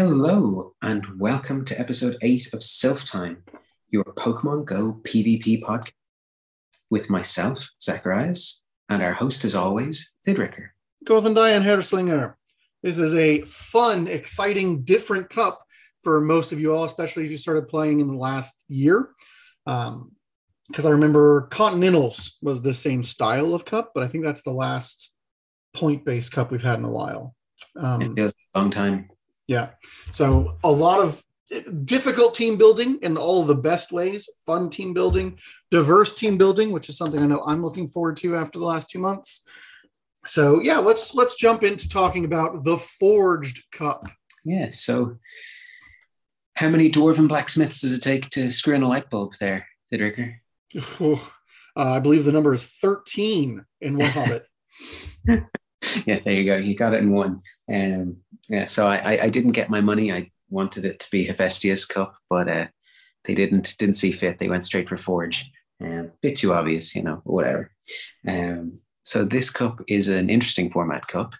Hello, and welcome to episode 8 of Silph Thyme, your Pokemon Go PvP podcast, with myself, Zacharias, and our host, as always, Thidricker. Gothan Diane Herslinger. This is a fun, exciting, different cup for most of you all, especially if you started playing in the last year. Because um, I remember Continentals was the same style of cup, but I think that's the last point based cup we've had in a while. Um, it feels a long time. Yeah. So a lot of difficult team building in all of the best ways, fun team building, diverse team building, which is something I know I'm looking forward to after the last two months. So yeah, let's let's jump into talking about the Forged Cup. Yeah. So how many dwarven blacksmiths does it take to screw in a light bulb there, Thidricker? uh, I believe the number is 13 in one hobbit. yeah, there you go. You got it in one. Um, yeah, so I, I didn't get my money. I wanted it to be Hephaestus Cup, but uh, they didn't didn't see fit. They went straight for Forge. Um, bit too obvious, you know, whatever. Um, so this cup is an interesting format cup.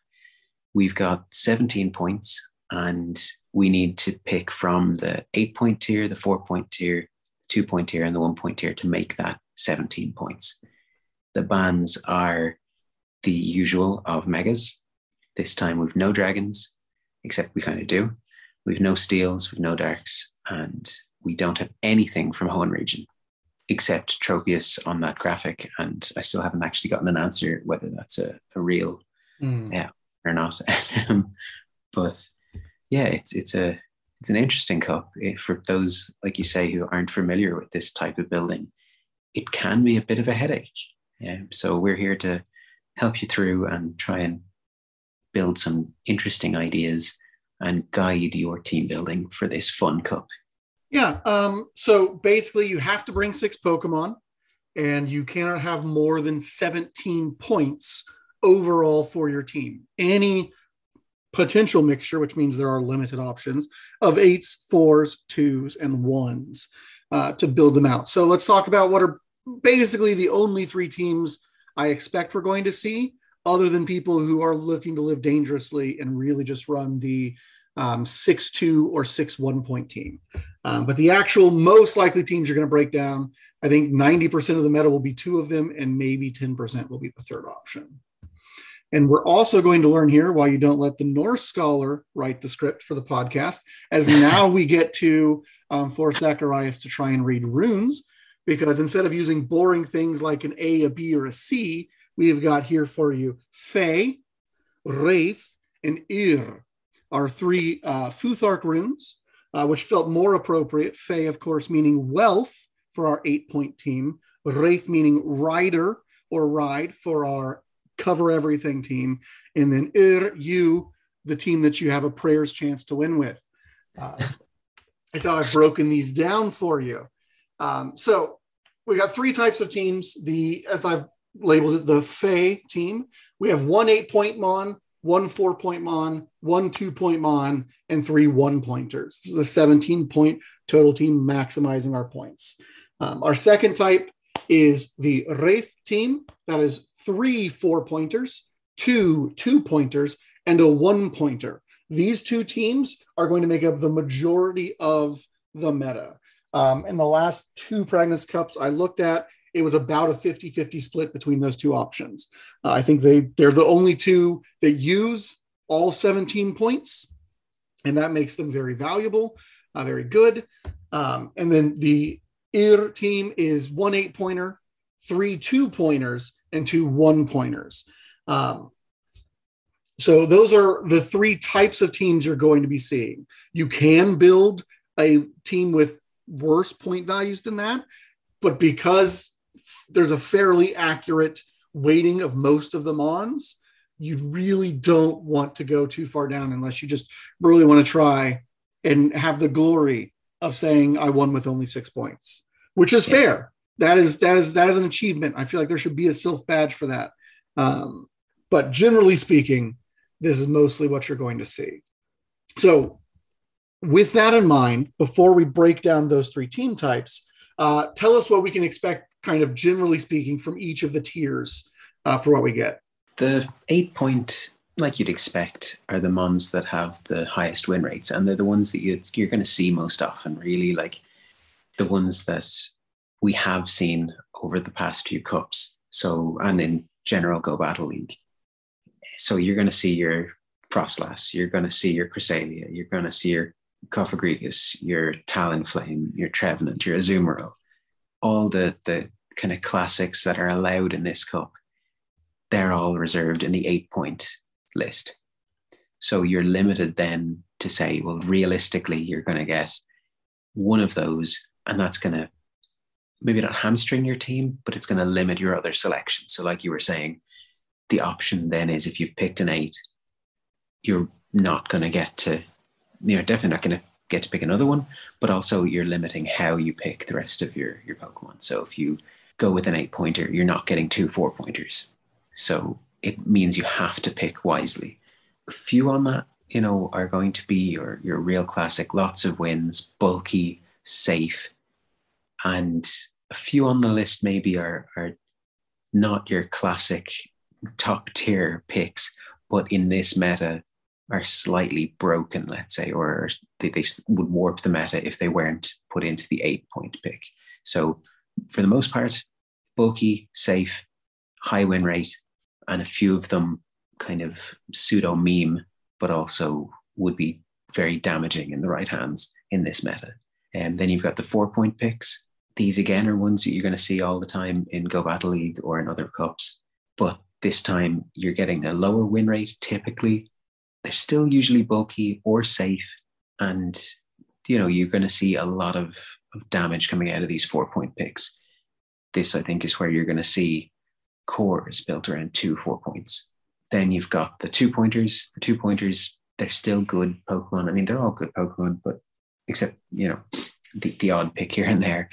We've got 17 points, and we need to pick from the eight point tier, the four point tier, two point tier, and the one point tier to make that 17 points. The bans are the usual of megas. This time we've no dragons, except we kind of do. We've no steels, we've no darks, and we don't have anything from Hoenn region except Tropius on that graphic. And I still haven't actually gotten an answer whether that's a, a real mm. yeah or not. but yeah, it's it's a it's an interesting cup for those like you say who aren't familiar with this type of building. It can be a bit of a headache. Yeah, so we're here to help you through and try and build some interesting ideas and guide your team building for this fun cup. Yeah. Um, so basically, you have to bring six Pokemon, and you cannot have more than 17 points overall for your team. Any potential mixture, which means there are limited options of eights, fours, twos, and ones uh, to build them out. So let's talk about what are basically the only three teams I expect we're going to see other than people who are looking to live dangerously and really just run the um, six two or six one point team. Um, but the actual most likely teams you're going to break down, I think 90% of the meta will be two of them, and maybe 10% will be the third option. And we're also going to learn here why you don't let the Norse scholar write the script for the podcast, as now we get to um, force Zacharias to try and read runes, because instead of using boring things like an A, a B, or a C, we've got here for you Fey, Wraith, and Ir are three uh, Futhark runes, uh, which felt more appropriate. Fey, of course, meaning wealth for our eight point team, Wraith meaning rider or ride for our cover everything team, and then Ir, you, the team that you have a prayers chance to win with. Uh, that's how I've broken these down for you. Um, so we got three types of teams. The as I've labeled it the Fey team. We have one eight point Mon, one four point Mon, one two point Mon, and three one pointers. This is a 17 point total team, maximizing our points. Um, our second type is the Wraith team. That is three four pointers, two two pointers, and a one pointer. These two teams are going to make up the majority of the meta. Um, in the last two Pragnus Cups I looked at, it was about a 50 50 split between those two options. Uh, I think they, they're the only two that use all 17 points, and that makes them very valuable, uh, very good. Um, and then the IR team is one eight pointer, three two pointers, and two one pointers. Um, so those are the three types of teams you're going to be seeing. You can build a team with worse point values than that, but because there's a fairly accurate weighting of most of the mons. You really don't want to go too far down unless you just really want to try and have the glory of saying I won with only six points, which is yeah. fair. That is that is that is an achievement. I feel like there should be a Silph badge for that. Um, but generally speaking, this is mostly what you're going to see. So, with that in mind, before we break down those three team types, uh, tell us what we can expect kind of generally speaking from each of the tiers uh, for what we get. The eight point like you'd expect, are the ones that have the highest win rates, and they're the ones that you, you're going to see most often. Really, like the ones that we have seen over the past few cups. So, and in general, Go Battle League. So you're going to see your Froslass, you're going to see your Cresselia, you're going to see your Cofagrigus, your Talonflame, your Trevenant, your Azumarill, all the the kind of classics that are allowed in this cup. They're all reserved in the eight point list. So you're limited then to say, well, realistically, you're going to get one of those, and that's going to maybe not hamstring your team, but it's going to limit your other selections. So, like you were saying, the option then is if you've picked an eight, you're not going to get to, you're definitely not going to get to pick another one, but also you're limiting how you pick the rest of your, your Pokemon. So, if you go with an eight pointer, you're not getting two four pointers. So, it means you have to pick wisely. A few on that, you know, are going to be your, your real classic, lots of wins, bulky, safe, and a few on the list maybe are, are not your classic top tier picks, but in this meta are slightly broken, let's say, or they, they would warp the meta if they weren't put into the eight point pick. So, for the most part, bulky, safe, high win rate, and a few of them kind of pseudo meme, but also would be very damaging in the right hands in this meta. And then you've got the four point picks, these again are ones that you're going to see all the time in Go Battle League or in other cups. But this time you're getting a lower win rate typically. They're still usually bulky or safe. And, you know, you're going to see a lot of, of damage coming out of these four point picks. This, I think, is where you're going to see cores built around two four points. Then you've got the two pointers. The two pointers, they're still good Pokemon. I mean, they're all good Pokemon, but except, you know, the, the odd pick here and there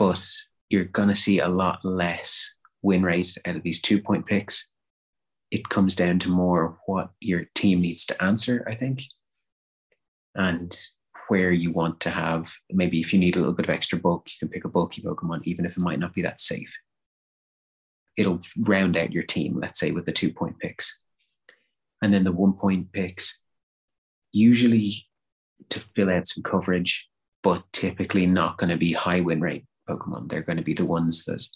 but you're going to see a lot less win rate out of these two point picks. It comes down to more what your team needs to answer, I think, and where you want to have maybe if you need a little bit of extra bulk, you can pick a bulky Pokemon, even if it might not be that safe. It'll round out your team, let's say, with the two point picks. And then the one point picks, usually to fill out some coverage, but typically not going to be high win rate Pokemon. They're going to be the ones that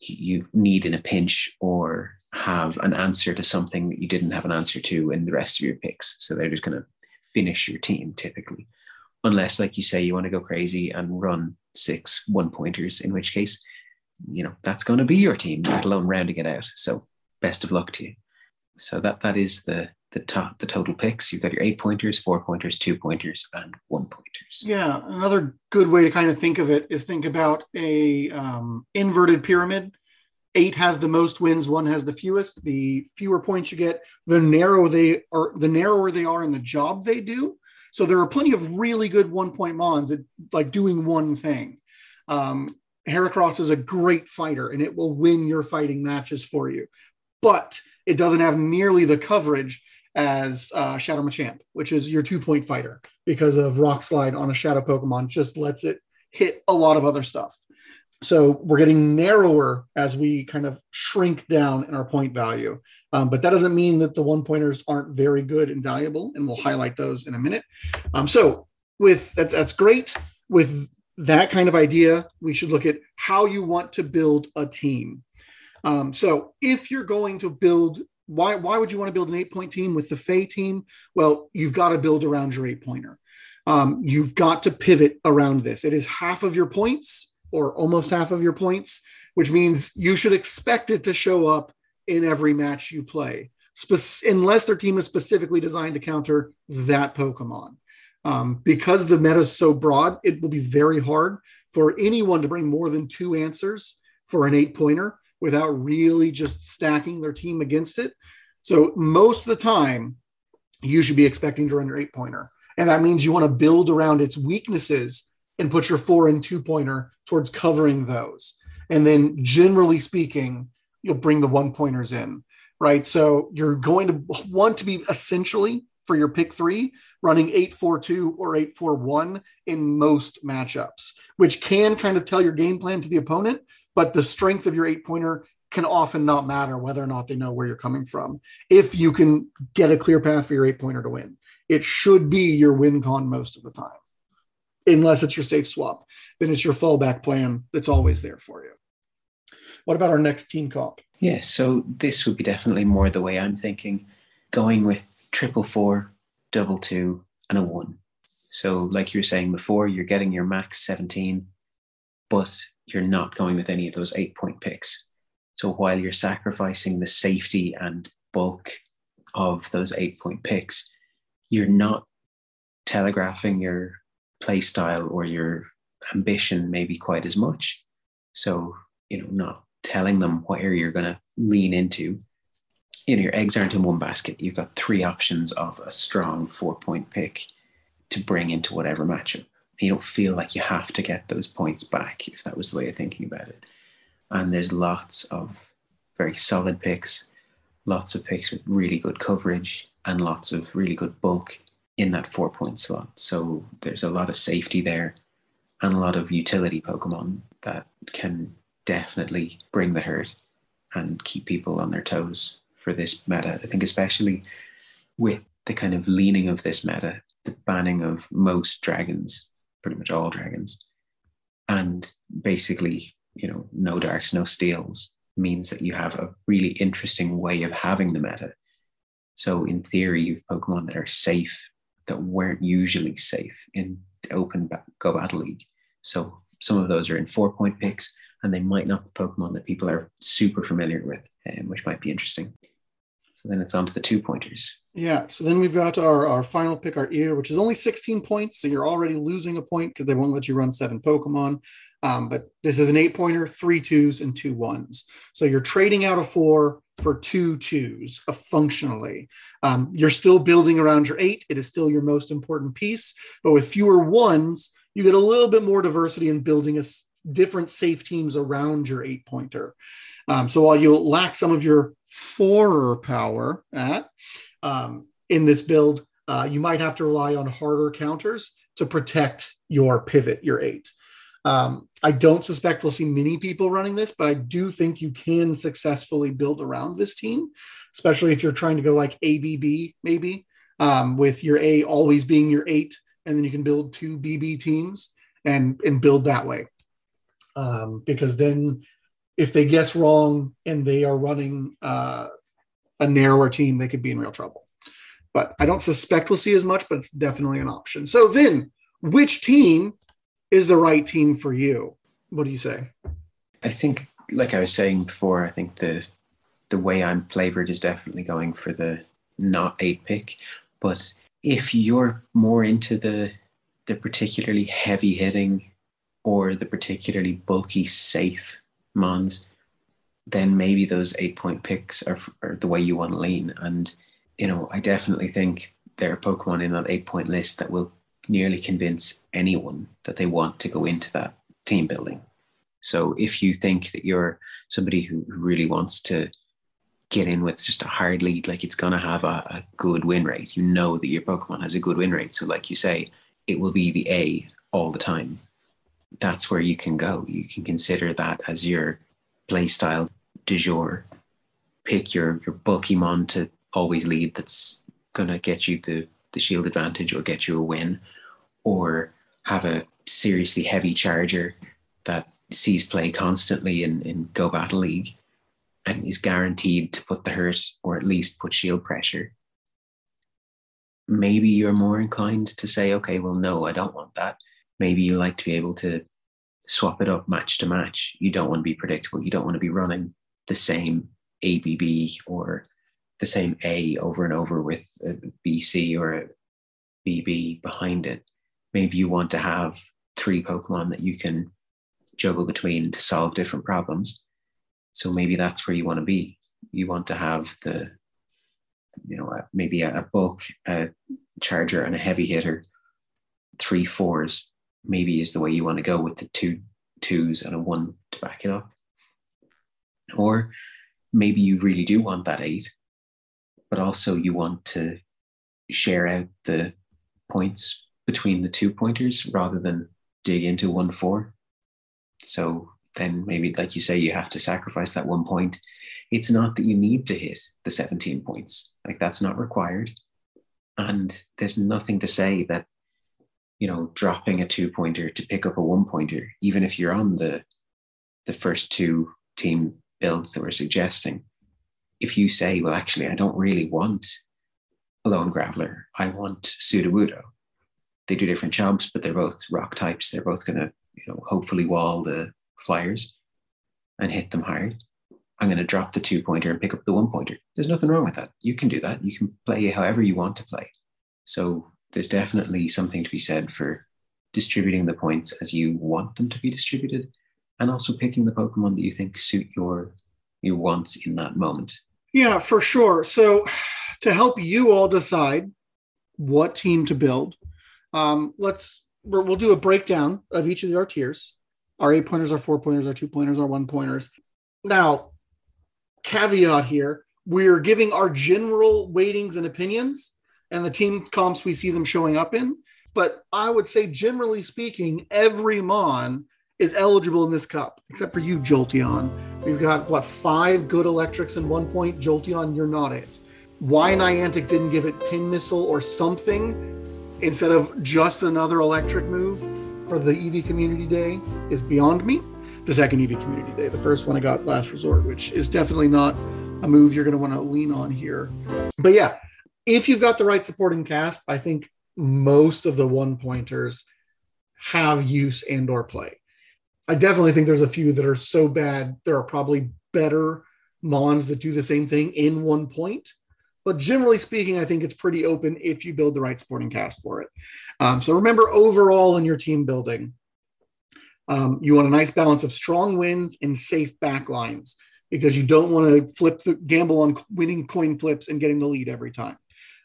you need in a pinch or have an answer to something that you didn't have an answer to in the rest of your picks. So they're just going to finish your team typically. Unless, like you say, you want to go crazy and run six one pointers, in which case, you know, that's going to be your team, let alone rounding it out. So best of luck to you. So that that is the the top the total picks. You've got your eight pointers, four pointers, two pointers, and one pointers. Yeah, another good way to kind of think of it is think about a um, inverted pyramid. Eight has the most wins, one has the fewest. The fewer points you get, the narrower they are, the narrower they are in the job they do. So there are plenty of really good one point mons at like doing one thing. Um, Heracross is a great fighter and it will win your fighting matches for you, but it doesn't have nearly the coverage as uh, Shadow Machamp, which is your two point fighter because of Rock Slide on a Shadow Pokemon just lets it hit a lot of other stuff. So we're getting narrower as we kind of shrink down in our point value. Um, but that doesn't mean that the one pointers aren't very good and valuable, and we'll highlight those in a minute. Um, so with that's that's great. With that kind of idea, we should look at how you want to build a team. Um, so if you're going to build why why would you want to build an eight point team with the Fey team? Well, you've got to build around your eight pointer. Um, you've got to pivot around this. It is half of your points or almost half of your points, which means you should expect it to show up in every match you play, Spe- unless their team is specifically designed to counter that Pokemon. Um, because the meta is so broad, it will be very hard for anyone to bring more than two answers for an eight pointer without really just stacking their team against it. So most of the time, you should be expecting to run your eight pointer. And that means you want to build around its weaknesses and put your four and two pointer towards covering those. And then generally speaking, you'll bring the one pointers in, right? So you're going to want to be essentially for your pick three, running 842 or 841 in most matchups, which can kind of tell your game plan to the opponent. But the strength of your eight pointer can often not matter whether or not they know where you're coming from. If you can get a clear path for your eight pointer to win, it should be your win con most of the time, unless it's your safe swap. Then it's your fallback plan that's always there for you. What about our next team comp? Yeah, so this would be definitely more the way I'm thinking, going with triple four, double two, and a one. So, like you were saying before, you're getting your max 17, but you're not going with any of those eight point picks. So, while you're sacrificing the safety and bulk of those eight point picks, you're not telegraphing your play style or your ambition maybe quite as much. So, you know, not telling them where you're going to lean into. You know, your eggs aren't in one basket. You've got three options of a strong four point pick to bring into whatever matchup. You don't feel like you have to get those points back if that was the way of thinking about it. And there's lots of very solid picks, lots of picks with really good coverage, and lots of really good bulk in that four point slot. So there's a lot of safety there and a lot of utility Pokemon that can definitely bring the hurt and keep people on their toes for this meta. I think, especially with the kind of leaning of this meta, the banning of most dragons, pretty much all dragons, and basically, you know, no darks, no steels means that you have a really interesting way of having the meta. So, in theory, you've Pokemon that are safe that weren't usually safe in the open Go Battle League. So, some of those are in four point picks, and they might not be Pokemon that people are super familiar with, um, which might be interesting. Then it's on to the two pointers. Yeah. So then we've got our, our final pick, our ear, which is only 16 points. So you're already losing a point because they won't let you run seven Pokemon. Um, but this is an eight pointer, three twos, and two ones. So you're trading out a four for two twos uh, functionally. Um, you're still building around your eight. It is still your most important piece. But with fewer ones, you get a little bit more diversity in building a different safe teams around your eight pointer. Um, so while you lack some of your four power at, um, in this build, uh, you might have to rely on harder counters to protect your pivot, your eight. Um, I don't suspect we'll see many people running this, but I do think you can successfully build around this team, especially if you're trying to go like ABB, maybe, um, with your A always being your eight, and then you can build two BB teams and, and build that way um, because then if they guess wrong and they are running uh, a narrower team, they could be in real trouble. But I don't suspect we'll see as much, but it's definitely an option. So then, which team is the right team for you? What do you say? I think, like I was saying before, I think the the way I'm flavored is definitely going for the not eight pick. But if you're more into the the particularly heavy hitting or the particularly bulky safe mons, then maybe those eight point picks are, are the way you want to lean. And, you know, I definitely think there are Pokemon in that eight point list that will nearly convince anyone that they want to go into that team building. So if you think that you're somebody who really wants to get in with just a hard lead, like it's going to have a, a good win rate, you know that your Pokemon has a good win rate. So, like you say, it will be the A all the time that's where you can go. You can consider that as your play style du jour. Pick your your Pokemon to always lead. That's gonna get you the the shield advantage or get you a win, or have a seriously heavy charger that sees play constantly in, in Go Battle League and is guaranteed to put the hurt or at least put shield pressure. Maybe you're more inclined to say, okay, well, no, I don't want that maybe you like to be able to swap it up match to match. You don't want to be predictable. You don't want to be running the same ABB or the same A over and over with a BC or a BB behind it. Maybe you want to have three Pokemon that you can juggle between to solve different problems. So maybe that's where you want to be. You want to have the, you know, maybe a bulk, a charger, and a heavy hitter, three fours maybe is the way you want to go with the two twos and a one to back it up. Or maybe you really do want that eight, but also you want to share out the points between the two pointers rather than dig into one four. So then maybe, like you say, you have to sacrifice that one point. It's not that you need to hit the 17 points, like that's not required. And there's nothing to say that, you know, dropping a two pointer to pick up a one pointer, even if you're on the the first two team builds that we're suggesting, if you say, well, actually, I don't really want a lone graveler, I want Sudowoodo. They do different jobs, but they're both rock types. They're both going to, you know, hopefully wall the flyers and hit them hard. I'm going to drop the two pointer and pick up the one pointer. There's nothing wrong with that. You can do that. You can play however you want to play. So there's definitely something to be said for distributing the points as you want them to be distributed and also picking the Pokemon that you think suit your your wants in that moment. Yeah, for sure. So to help you all decide what team to build, um, let's we'll do a breakdown of each of our tiers. Our eight pointers, our four pointers, our two pointers, our one pointers. Now, caveat here: we're giving our general weightings and opinions, and the team comps we see them showing up in. But I would say, generally speaking, every Mon is eligible in this cup, except for you, Jolteon. We've got what five good electrics in one point. Jolteon, you're not it. Why Niantic didn't give it pin missile or something instead of just another electric move for the Eevee Community Day is beyond me. The second Eevee Community Day, the first one I got last resort, which is definitely not a move you're going to want to lean on here. But yeah, if you've got the right supporting cast, I think most of the one pointers have use and or play. I definitely think there's a few that are so bad there are probably better Mons that do the same thing in one point. But generally speaking, I think it's pretty open if you build the right supporting cast for it. Um, so remember, overall in your team building, um, you want a nice balance of strong wins and safe backlines because you don't want to flip the gamble on winning coin flips and getting the lead every time.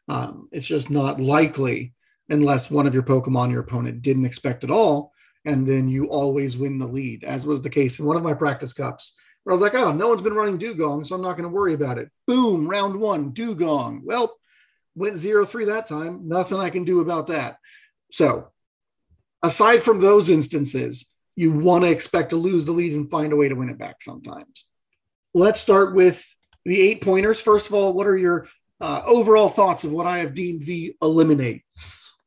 Um, it's just not likely unless one of your Pokemon your opponent didn't expect at all and then you always win the lead, as was the case in one of my practice cups. Where I was like, oh, no one's been running Dewgong, so I'm not going to worry about it. Boom, round one, Dewgong. Well, went zero three that time. Nothing I can do about that. So, aside from those instances, you want to expect to lose the lead and find a way to win it back sometimes. Let's start with the eight pointers. First of all, what are your uh, overall thoughts of what I have deemed the eliminates?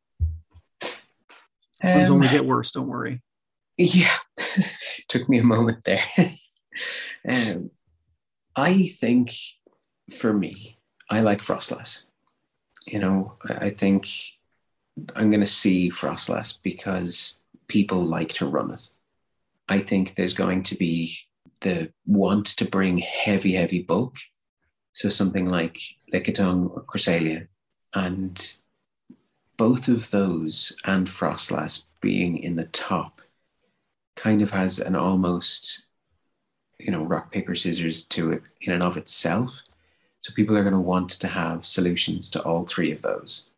Um, only get worse. Don't worry. Yeah, took me a moment there. um, I think for me, I like Froslass. You know, I think I'm going to see Froslass because people like to run it. I think there's going to be the want to bring heavy, heavy bulk. So something like Lickitung or Cresselia. And both of those and Froslass being in the top kind of has an almost, you know, rock, paper, scissors to it in and of itself. So people are going to want to have solutions to all three of those.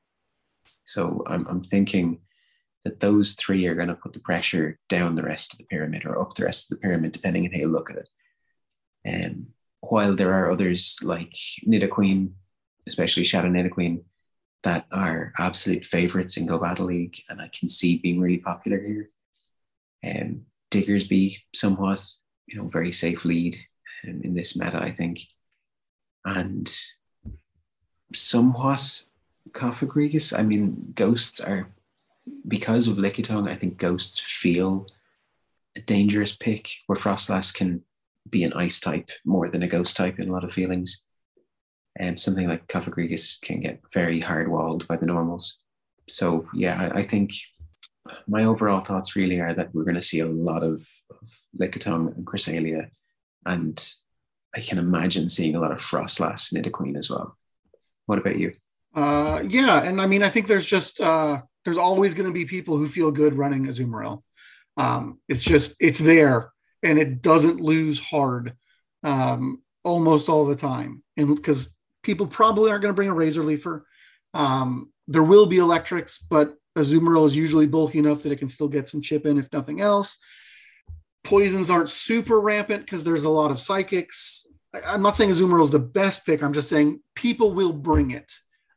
So I'm, I'm thinking that those three are going to put the pressure down the rest of the pyramid or up the rest of the pyramid, depending on how you look at it. Um, while there are others like Nidoqueen, especially Shadow Nidoqueen, that are absolute favorites in Go Battle League, and I can see being really popular here. Um, Diggersby, somewhat, you know, very safe lead um, in this meta, I think, and somewhat Cofagrigus. I mean, ghosts are because of Lickitung. I think ghosts feel a dangerous pick, where Froslass can be an ice type more than a ghost type in a lot of feelings and something like Cofagrigus can get very hard walled by the normals. So yeah, I, I, think my overall thoughts really are that we're going to see a lot of, of Lickitung and Cresselia, and I can imagine seeing a lot of Froslass Nidoqueen as well. What about you? Uh, yeah, and I mean, I think there's just uh, there's always going to be people who feel good running Azumarill. Um, it's just it's there, and it doesn't lose hard um, almost all the time, and because people probably aren't going to bring a razor leafer. Um, there will be electrics, but Azumarill is usually bulky enough that it can still get some chip in if nothing else. Poisons aren't super rampant because there's a lot of psychics. I, am not saying Azumarill is the best pick. I'm just saying people will bring it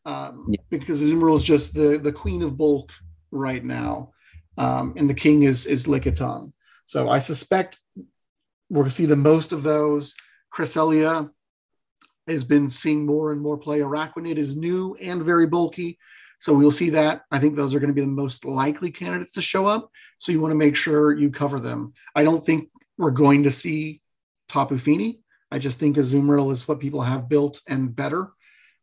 um, yeah. because Azumarill is just the the queen of bulk right now, um, and the king is is Lickitung. So I suspect we're going to see the most of those. Cresselia has been seeing more and more play. Araquanid is new and very bulky. So we'll see that. I think those are going to be the most likely candidates to show up. So you want to make sure you cover them. I don't think we're going to see Tapu Fini. I just think Azumarill is what people have built and better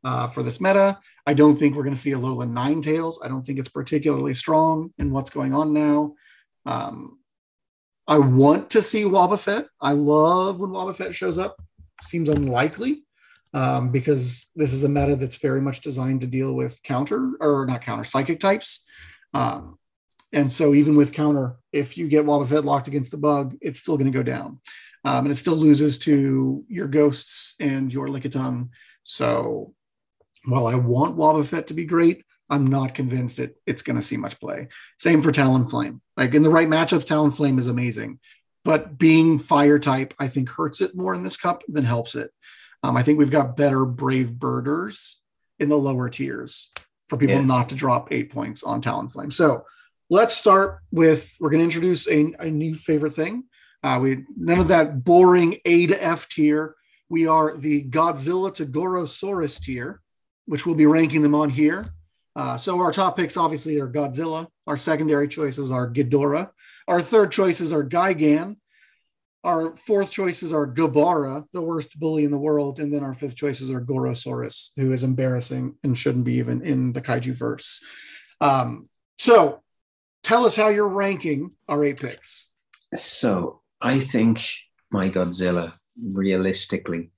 uh, for this meta. I don't think we're going to see a Alolan Ninetales. I don't think it's particularly strong in what's going on now. Um, I want to see Wobbuffet. I love when Wobbuffet shows up. Seems unlikely um, because this is a meta that's very much designed to deal with counter or not counter psychic types. Um, and so even with counter, if you get Wobbuffet locked against the bug, it's still going to go down. Um, and it still loses to your ghosts and your Lickitung. So while I want Wobbuffet to be great, I'm not convinced it it's going to see much play. Same for Talonflame. Like in the right matchups, Talonflame is amazing, but being fire type, I think hurts it more in this cup than helps it. Um, I think we've got better brave birders in the lower tiers for people yeah. not to drop eight points on Talonflame. So let's start with we're going to introduce a, a new favorite thing. Uh, we none of that boring A to F tier. We are the Godzilla to Gorosaurus tier, which we'll be ranking them on here. Uh, so our top picks obviously are Godzilla. Our secondary choices are Ghidorah. Our third choices are Gigan. Our fourth choices are Gabara, the worst bully in the world, and then our fifth choices are Gorosaurus, who is embarrassing and shouldn't be even in the kaiju verse. Um, so, tell us how you're ranking our eight picks. So, I think my Godzilla, realistically,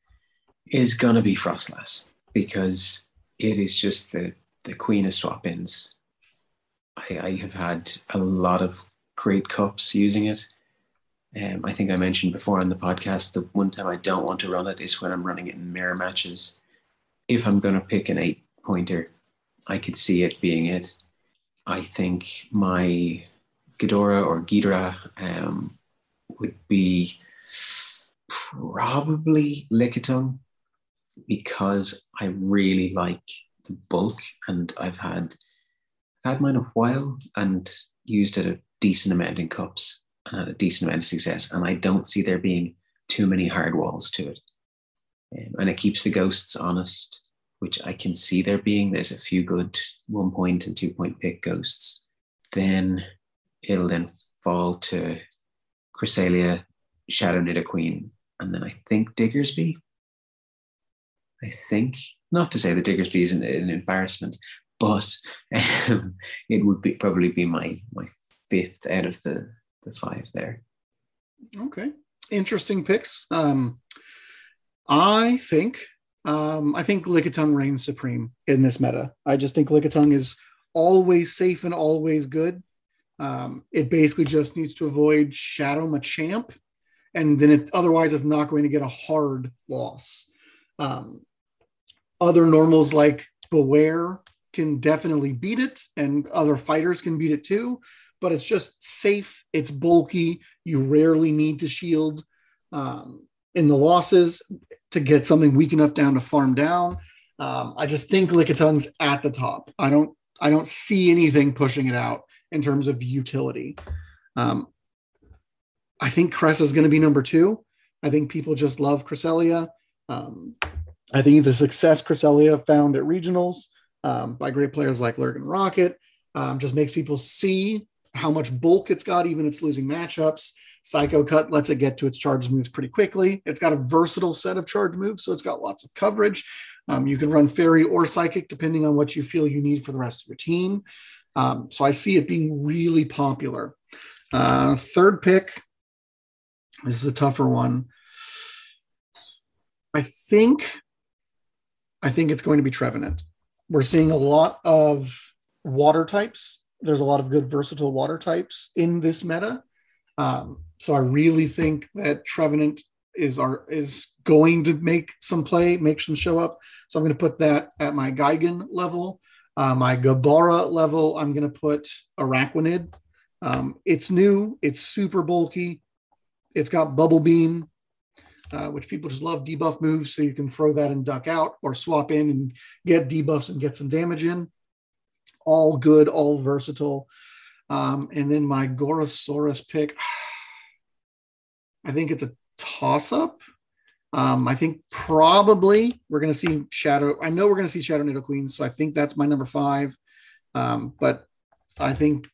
is going to be Froslass because it is just the the queen of swap ins. I, I have had a lot of great cups using it. Um, I think I mentioned before on the podcast the one time I don't want to run it is when I'm running it in mirror matches. If I'm going to pick an eight pointer, I could see it being it. I think my Ghidorah or Ghidorah um, would be probably Lickitung because I really like the bulk, and I've had I've had mine a while and used it a decent amount in cups and a decent amount of success. And I don't see there being too many hard walls to it. Um, and it keeps the ghosts honest, which I can see there being. There's a few good one point and two point pick ghosts. Then it'll then fall to Cresselia, Shadow Nidoqueen, and then I think Diggersby. I think not to say that Diggersby is an, an embarrassment, but um, it would be probably be my my fifth out of the the five there. Okay, interesting picks. Um, I think um, I think Lickitung reigns supreme in this meta. I just think Lickitung is always safe and always good. Um, it basically just needs to avoid Shadow Machamp, and then it otherwise is not going to get a hard loss. Um, other normals like Bewear can definitely beat it, and other fighters can beat it too. But it's just safe. It's bulky. You rarely need to shield um, in the losses to get something weak enough down to farm down. Um, I just think Lickitung's at the top. I don't. I don't see anything pushing it out in terms of utility. Um, I think Cress is going to be number two. I think people just love Cresselia. Um, I think the success Cresselia found at regionals um, by great players like Lurgan Rocket um, just makes people see how much bulk it's got, even it's losing matchups. Psycho Cut lets it get to its charge moves pretty quickly. It's got a versatile set of charge moves, so it's got lots of coverage. Um, you can run Fairy or Psychic depending on what you feel you need for the rest of your team. Um, so I see it being really popular. Uh, third pick. This is a tougher one. I think I think it's going to be Trevenant. We're seeing a lot of water types. There's a lot of good versatile water types in this meta. Um, so I really think that Trevenant is our is going to make some play, make some show up. So I'm going to put that at my Gigan level. Uh, my Gabara level, I'm going to put Araquanid. Um, it's new, it's super bulky, it's got Bubble Beam, uh, which people just love debuff moves. So you can throw that and duck out or swap in and get debuffs and get some damage in. All good, all versatile. Um, and then my Gorosaurus pick, I think it's a toss up. Um, I think probably we're going to see Shadow. I know we're going to see Shadow Nidoqueen, so I think that's my number five. Um, but I think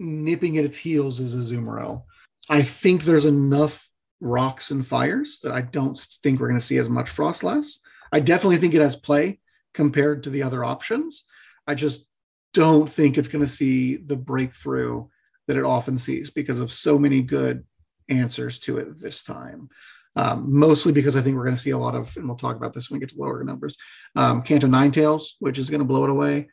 nipping at its heels is a Azumarill. I think there's enough rocks and fires that I don't think we're going to see as much Froslass. I definitely think it has play compared to the other options. I just don't think it's going to see the breakthrough that it often sees because of so many good answers to it this time. Um, mostly because I think we're going to see a lot of, and we'll talk about this when we get to lower numbers, um, Kanto Ninetales, which is going to blow it away.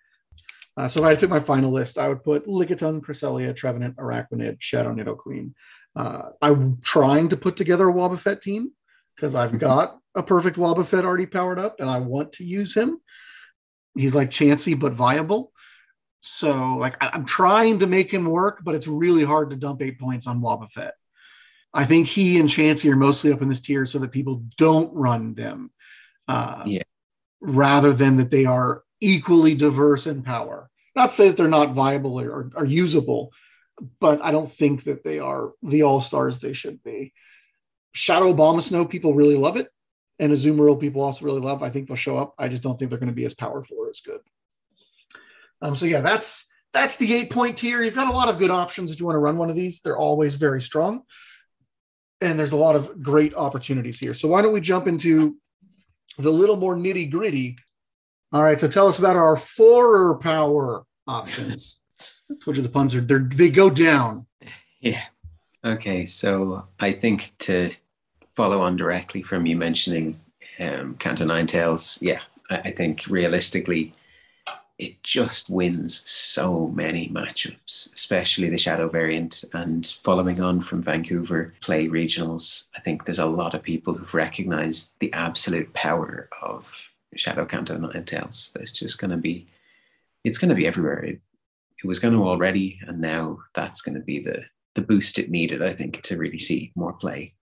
Uh, so if I had to pick my final list, I would put Lickitung, Cresselia, Trevenant, Araquanid, Shadow Nidoqueen. Uh, I'm trying to put together a Wobbuffet team because I've mm-hmm. got a perfect Wobbuffet already powered up and I want to use him. He's like chancy but viable. So like I, am trying to make him work, but it's really hard to dump eight points on Wobbuffet. I think he and Chansey are mostly up in this tier so that people don't run them. Uh, yeah. Rather than that they are equally diverse in power. Not to say that they're not viable or, or, or usable, but I don't think that they are the all stars they should be. Shadow Abomasnow people really love it. And Azumarill, people also really love. I think they'll show up. I just don't think they're going to be as powerful or as good. Um, so yeah, that's that's the eight point tier. You've got a lot of good options if you want to run one of these. They're always very strong, and there's a lot of great opportunities here. So why don't we jump into the little more nitty gritty? All right, so tell us about our four power options. I told you the puns are they go down. Yeah. Okay, so I think to follow on directly from you mentioning um, Kanto Ninetales, yeah, I, I think realistically it just wins so many matchups, especially the Shadow variant. And following on from Vancouver play regionals, I think there's a lot of people who've recognized the absolute power of Shadow Kanto Tails. There's just going to be, it's going to be everywhere. It, was going to already, and now that's going to be the the boost it needed, I think, to really see more play.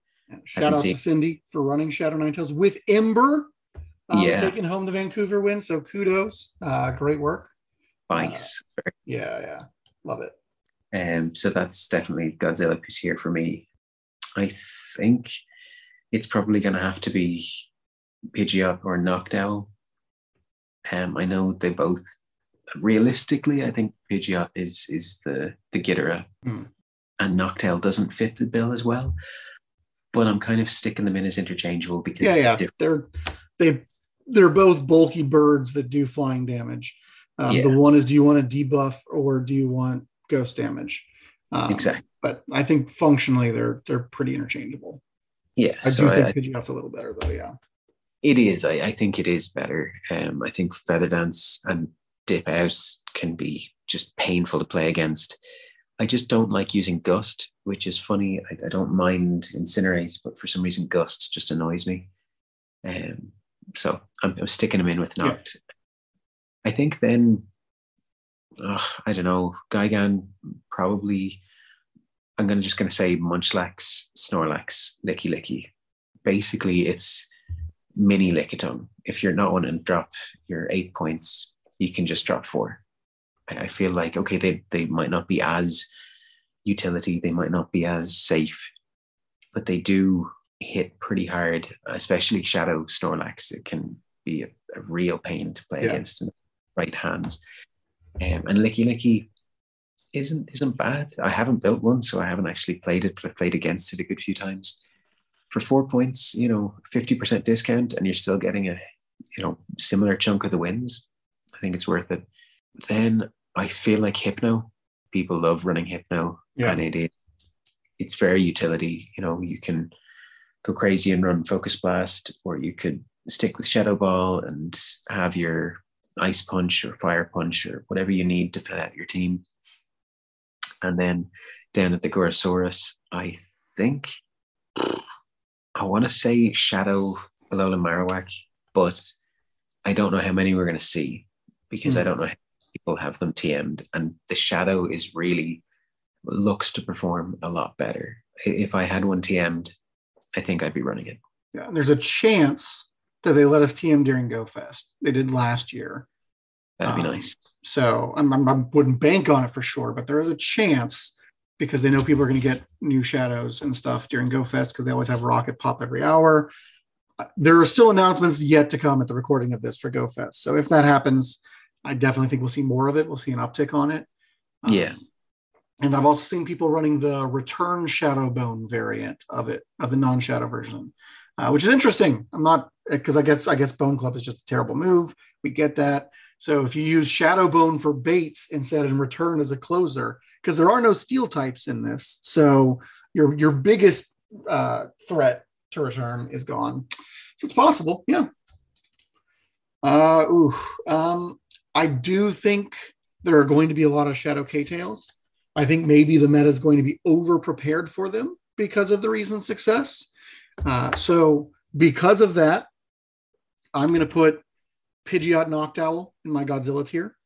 Shout out see. to Cindy for running Shadow Ninetales with Ember um, yeah. taking home the Vancouver win. So kudos, uh, great work. Vice. Uh, yeah, yeah, love it. Um, so that's definitely Godzilla piece here for me. I think it's probably going to have to be Pidgeot or Noctowl. Um, I know they both. Realistically, I think Pidgeot is is the the Ghidorah, mm. and Noctowl doesn't fit the bill as well. But I'm kind of sticking them in as interchangeable because yeah, yeah, they're they they're both bulky birds that do flying damage. Um, yeah. The one is, do you want to debuff or do you want ghost damage? Um, exactly. But I think functionally they're they're pretty interchangeable. Yeah, I so do think I, Pidgeot's a little better though. Yeah, it is. I, I think it is better. Um, I think Feather Dance and Dip Out can be just painful to play against. I just don't like using Gust, which is funny. I, I don't mind Incinerate, but for some reason Gust just annoys me. Um, so I'm, I'm sticking him in with Noct. Yeah. I think then, I don't know, Gigan probably. I'm gonna just gonna say Munchlax, Snorlax, Lickilicky. Basically, it's mini Lickitung. If you're not wanting to drop your eight points, you can just drop four. I feel like okay, they they might not be as utility, they might not be as safe, but they do hit pretty hard, especially Shadow Snorlax. It can be a, a real pain to play yeah. against in the right hands. Um, and Licky isn't isn't bad. I haven't built one, so I haven't actually played it, but I've played against it a good few times. For four points, you know, fifty percent discount, and you're still getting a you know similar chunk of the wins. I think it's worth it. Then I feel like Hypno. People love running Hypno, yeah. and it is it's very utility. You know, you can go crazy and run Focus Blast, or you could stick with Shadow Ball and have your Ice Punch or Fire Punch or whatever you need to fill out your team. And then down at the Gorosaurus, I think I want to say Shadow Alolan Marowak, but I don't know how many we're going to see because mm. I don't know how people have them TM'd. And the Shadow is really looks to perform a lot better. If I had one TM'd, I think I'd be running it. Yeah, there's a chance that they let us TM during Go Fest. They did last year. That'd be um, nice. So I'm, I'm, I would not bank on it for sure, but there is a chance because they know people are going to get new shadows and stuff during Go Fest because they always have rocket pop every hour. Uh, there are still announcements yet to come at the recording of this for Go Fest. So if that happens, I definitely think we'll see more of it. We'll see an uptick on it. Um, yeah. And I've also seen people running the return Shadowbone variant of it, of the non-shadow version, uh, which is interesting. I'm not because I guess I guess Bone Club is just a terrible move. We get that. So if you use Shadowbone for baits instead and return as a closer, because there are no steel types in this, so your your biggest uh, threat to return is gone. So it's possible, yeah. Uh, ooh, um, I do think there are going to be a lot of Shadow K tails. I think maybe the meta is going to be over prepared for them because of the recent success. Uh, so, because of that, I'm going to put Pidgeot Noctowl in my Godzilla tier.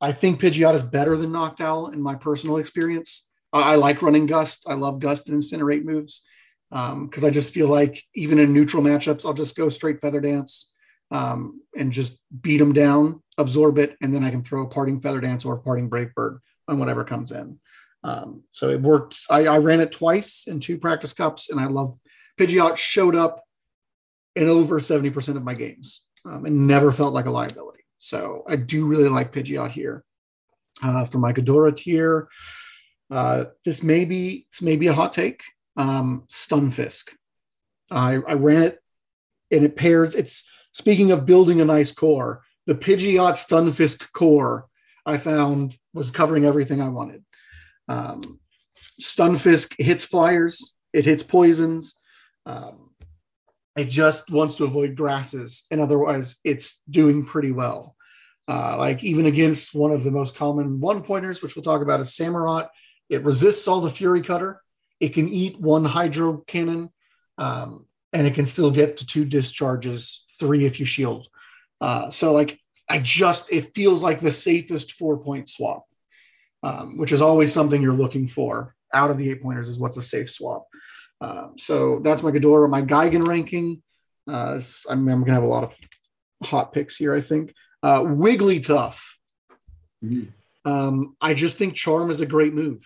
I think Pidgeot is better than Noctowl in my personal experience. I, I like running Gust. I love Gust and Incinerate moves because um, I just feel like even in neutral matchups, I'll just go straight Feather Dance um, and just beat them down, absorb it, and then I can throw a Parting Feather Dance or a Parting Brave Bird on whatever comes in. Um, so it worked. I, I, ran it twice in two practice cups, and I love Pidgeot showed up in over 70% of my games um, and never felt like a liability. So I do really like Pidgeot here. Uh, for my Ghidorah tier, uh, this may be this may be a hot take. Um, Stunfisk. I, I ran it, and it pairs. It's speaking of building a nice core. The Pidgeot Stunfisk core I found was covering everything I wanted. Um, Stunfisk hits flyers, it hits poisons. Um, it just wants to avoid grasses, and otherwise, it's doing pretty well. Uh, like even against one of the most common one pointers, which we'll talk about, is Samurott. It resists all the Fury Cutter. It can eat one Hydro Cannon, um, and it can still get to two discharges, three if you shield. Uh, so like I just it feels like the safest four point swap um, which is always something you're looking for out of the eight pointers is what's a safe swap. Um, so that's my Ghidorah. My Gigan ranking, uh, I'm, I'm going to have a lot of hot picks here, I think. Uh, Wigglytuff. Mm. Um, I just think Charm is a great move.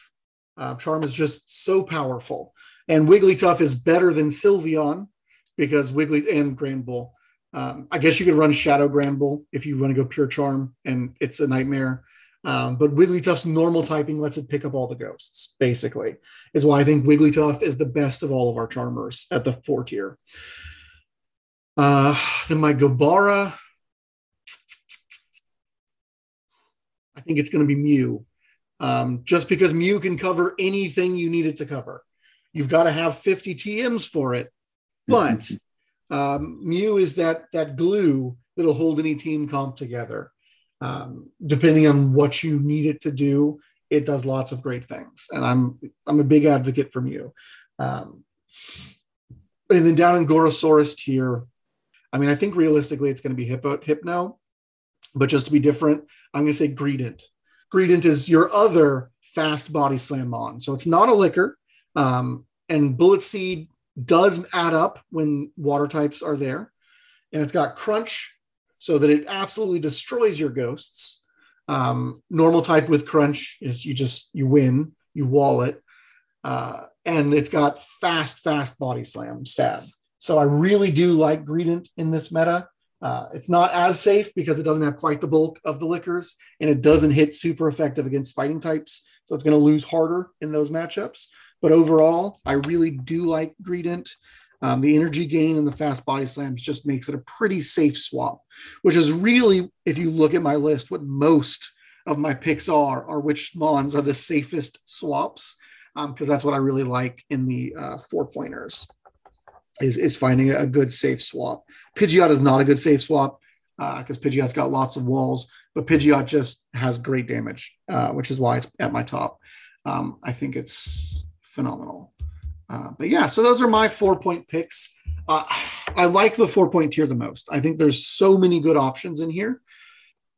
Uh, Charm is just so powerful. And Wigglytuff is better than Sylveon because Wiggly and Granbull. Um, I guess you could run Shadow Granbull if you want to go pure Charm, and it's a nightmare. Um, but Wigglytuff's normal typing lets it pick up all the ghosts, basically, is why I think Wigglytuff is the best of all of our charmers at the four tier. Uh, then my Gabara, I think it's going to be Mew, um, just because Mew can cover anything you need it to cover. You've got to have 50 TMs for it, but um, Mew is that that glue that'll hold any team comp together um, depending on what you need it to do, it does lots of great things. And I'm I'm a big advocate from you. Um, and then down in Gorosaurus tier, I mean, I think realistically it's going to be Hippo, Hypno, but just to be different, I'm going to say Greedent. Greedent is your other fast body slam on. So it's not a licker. Um, and Bullet Seed does add up when water types are there. And it's got crunch, so that it absolutely destroys your ghosts. Um, normal type with crunch is you just you win, you wall it, uh, and it's got fast, fast body slam stab. So I really do like Greedent in this meta. Uh, it's not as safe because it doesn't have quite the bulk of the lickers, and it doesn't hit super effective against fighting types. So it's going to lose harder in those matchups. But overall, I really do like Greedent. Um, the energy gain and the fast body slams just makes it a pretty safe swap, which is really, if you look at my list, what most of my picks are, are which Mons are the safest swaps, because um, that's what I really like in the uh, four pointers, is, is finding a good safe swap. Pidgeot is not a good safe swap because uh, Pidgeot's got lots of walls, but Pidgeot just has great damage, uh, which is why it's at my top. Um, I think it's phenomenal. Uh, but yeah, so those are my four point picks. Uh, I like the four point tier the most. I think there's so many good options in here.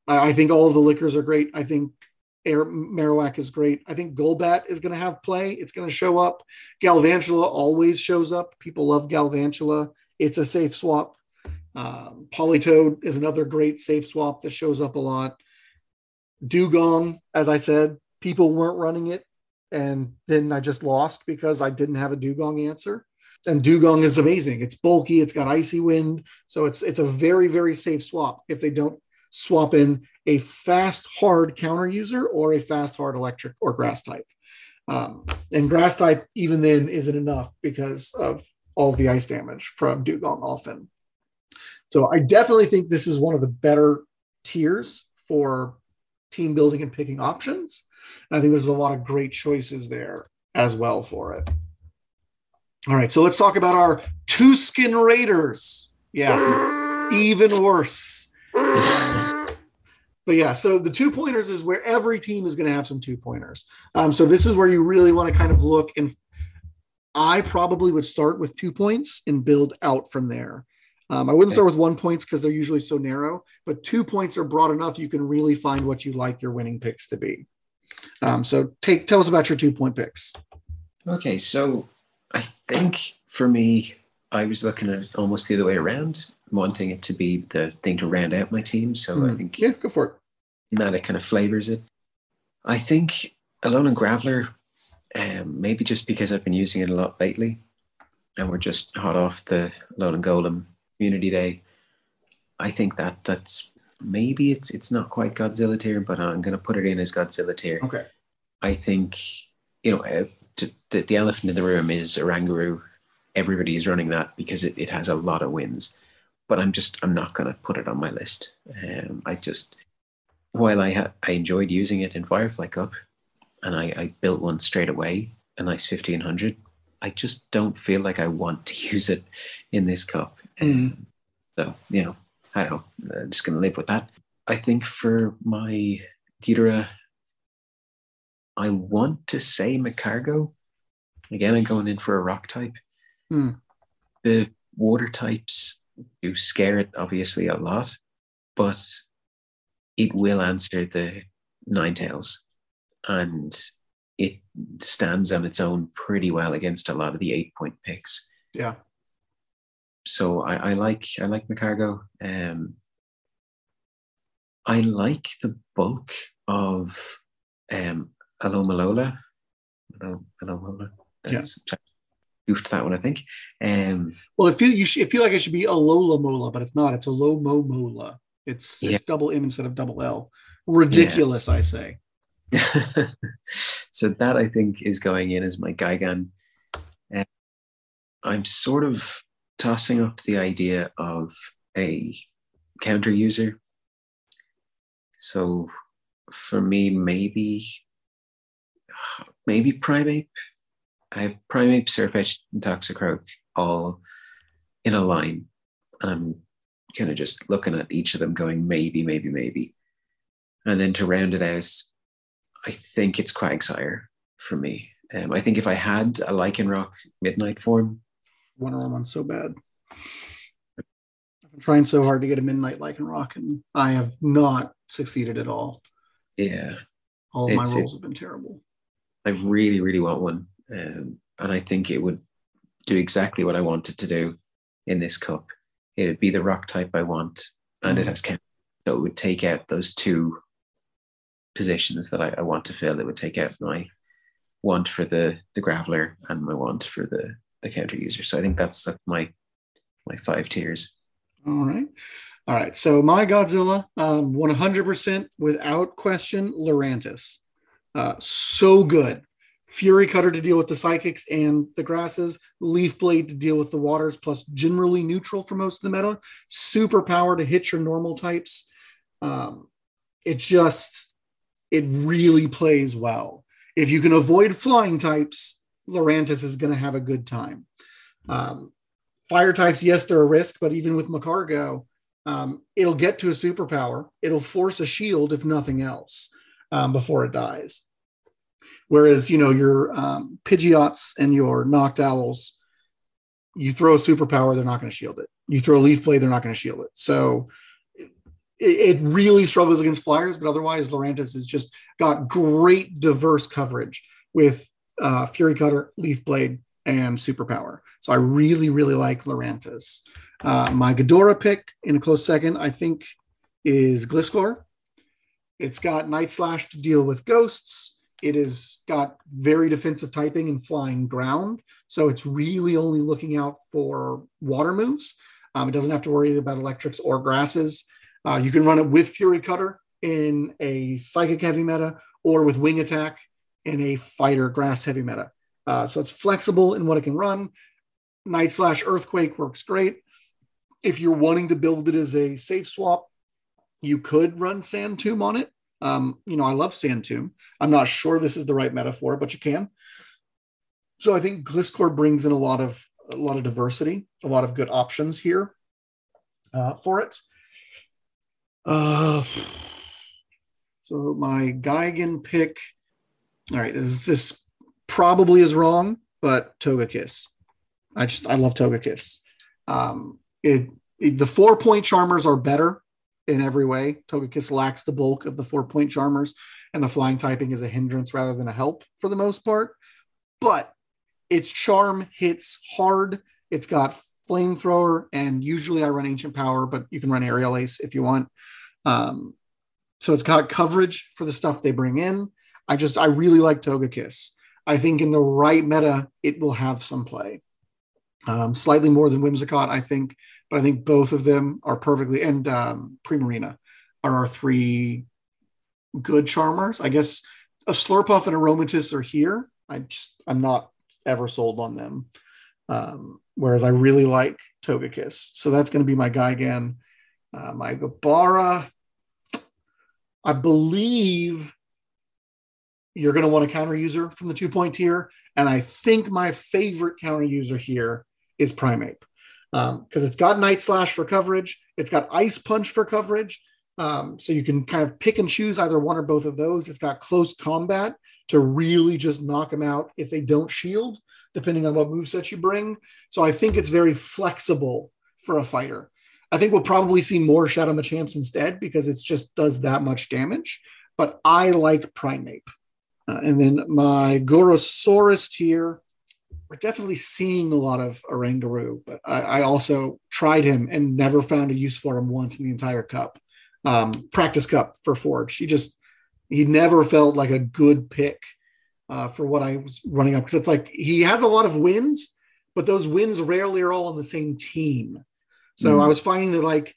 I think all of the lickers are great. I think Air Marowak is great. I think Golbat is going to have play. It's going to show up. Galvantula always shows up. People love Galvantula. It's a safe swap. Um, Politoed is another great safe swap that shows up a lot. Dewgong, as I said, people weren't running it and then I just lost because I didn't have a Dewgong answer. And Dewgong is amazing. It's bulky. It's got icy wind, so it's it's a very very safe swap if they don't swap in a fast hard counter user or a fast hard electric or grass type. Um, and grass type even then isn't enough because of all the ice damage from Dewgong often. So I definitely think this is one of the better tiers for team building and picking options. And I think there's a lot of great choices there as well for it. All right, so let's talk about our two skin raiders. Yeah, even worse. But yeah, so the two pointers is where every team is going to have some two pointers. Um, so this is where you really want to kind of look and I probably would start with two points and build out from there. Um, I wouldn't start with one points because they're usually so narrow, but two points are broad enough you can really find what you like your winning picks to be. Um, so take tell us about your two point picks. Okay, so I think for me, I was looking at almost the other way around, wanting it to be the thing to round out my team. So mm. I think yeah, go for it. Now that kind of flavors it. I think Alolan Graveler, um, maybe just because I've been using it a lot lately, and we're just hot off the Alolan Golem Community Day. I think that that's maybe it's it's not quite Godzilla tier, but I'm going to put it in as Godzilla tier. Okay. I think you know uh, the, the elephant in the room is Oranguru. Everybody is running that because it, it has a lot of wins, but I'm just I'm not going to put it on my list. Um, I just while I ha- I enjoyed using it in Firefly Cup, and I, I built one straight away, a nice fifteen hundred. I just don't feel like I want to use it in this cup. Mm. So, you know, I don't know. I'm just going to live with that. I think for my Ghidorah, I want to say Magcargo. Again, I'm going in for a rock type. Mm. The water types do scare it, obviously, a lot, but it will answer the nine tails. And it stands on its own pretty well against a lot of the eight point picks. Yeah so I, I like I like Magcargo. Um, I like the bulk of um, Alomomola. Alomomola. That's yeah. goofed that one, I think. Um, well, it feel you should, it feel like it should be Alomomola, but it's not. It's Alomomola. It's yeah. it's double M instead of double L. Ridiculous, yeah. I say. so that I think is going in as my Gigan. Uh, I'm sort of tossing up the idea of a counter user. So for me, maybe maybe Primeape. I have Primeape, Sirfetch'd, and Toxicroak all in a line. And I'm kind of just looking at each of them going, maybe, maybe, maybe. And then to round it out, I think it's Quagsire for me. Um, I think if I had a Lycanroc Midnight form, Wonder Woman so bad. I've been trying so hard to get a Midnight Lycanroc, and rock, and I have not succeeded at all. Yeah. All my rolls have been terrible. I really, really want one. Um, and I think it would do exactly what I wanted to do in this cup. It would be the rock type I want, and mm. it has So it would take out those two positions that I, I, want to fill. It would take out my want for the the graveler and my want for the the counter user. So I think that's, my my five tiers. All right. All right. So my Godzilla, um, 100% without question, Lurantis. Uh, so good. Fury Cutter to deal with the psychics and the grasses, Leaf Blade to deal with the waters, plus generally neutral for most of the meta. Super power to hit your normal types. Um, it just, it really plays well. If you can avoid flying types, Lurantis is going to have a good time. Um, fire types, yes, they're a risk, but even with Magcargo, um, it'll get to a superpower. It'll force a shield, if nothing else, um, before it dies. Whereas, you know, your um, Pidgeots and your Noctowls, you throw a superpower, they're not going to shield it. You throw a Leaf Blade, they're not going to shield it. So it, it really struggles against flyers, but otherwise, Lurantis has just got great diverse coverage with uh, Fury Cutter, Leaf Blade, and Superpower. So I really, really like Lurantis. Uh, my Ghidorah pick in a close second, I think, is Gliscor. It's got Night Slash to deal with ghosts. It has got very defensive typing and flying ground. So it's really only looking out for water moves. Um, it doesn't have to worry about electrics or grasses. Uh, you can run it with Fury Cutter in a psychic heavy meta or with wing attack in a fighter grass heavy meta. Uh, so it's flexible in what it can run. Night Slash Earthquake works great. If you're wanting to build it as a safe swap, you could run Sand Tomb on it. Um, you know, I love Sand Tomb. I'm not sure this is the right metaphor, but you can. So I think Gliscor brings in a lot of a lot of diversity, a lot of good options here uh, for it. Uh, so my Gigan pick. All right, this, this probably is wrong, but Togekiss. I just I love Togekiss. Um, it, it the four point charmers are better in every way. Togekiss lacks the bulk of the four point charmers, and the flying typing is a hindrance rather than a help for the most part. But its charm hits hard. It's got flamethrower, and usually I run ancient power, but you can run aerial ace if you want. Um, so it's got coverage for the stuff they bring in. I just I really like Togekiss. I think in the right meta, it will have some play. Um, slightly more than Whimsicott, I think, but I think both of them are perfectly and um, Primarina are our three good charmers. I guess a Slurpuff and Aromatisse are here. I just I'm not ever sold on them. Um, whereas I really like Togekiss. So that's going to be my Gigan. Uh, my Gabara, I believe you're going to want a counter user from the two point tier. And I think my favorite counter user here is Primeape because um, it's got Night Slash for coverage, it's got Ice Punch for coverage. Um, so you can kind of pick and choose either one or both of those. It's got close combat to really just knock them out if they don't shield, depending on what moveset you bring. So I think it's very flexible for a fighter. I think we'll probably see more Shadow Machamps instead because it just does that much damage. But I like Primeape. Uh, and then my Gorosaurus here, we're definitely seeing a lot of Oranguru, but I, I, also tried him and never found a use for him once in the entire cup. Um, practice cup for Forge. He just he never felt like a good pick uh, for what I was running up because it's like he has a lot of wins, but those wins rarely are all on the same team. So mm. I was finding that like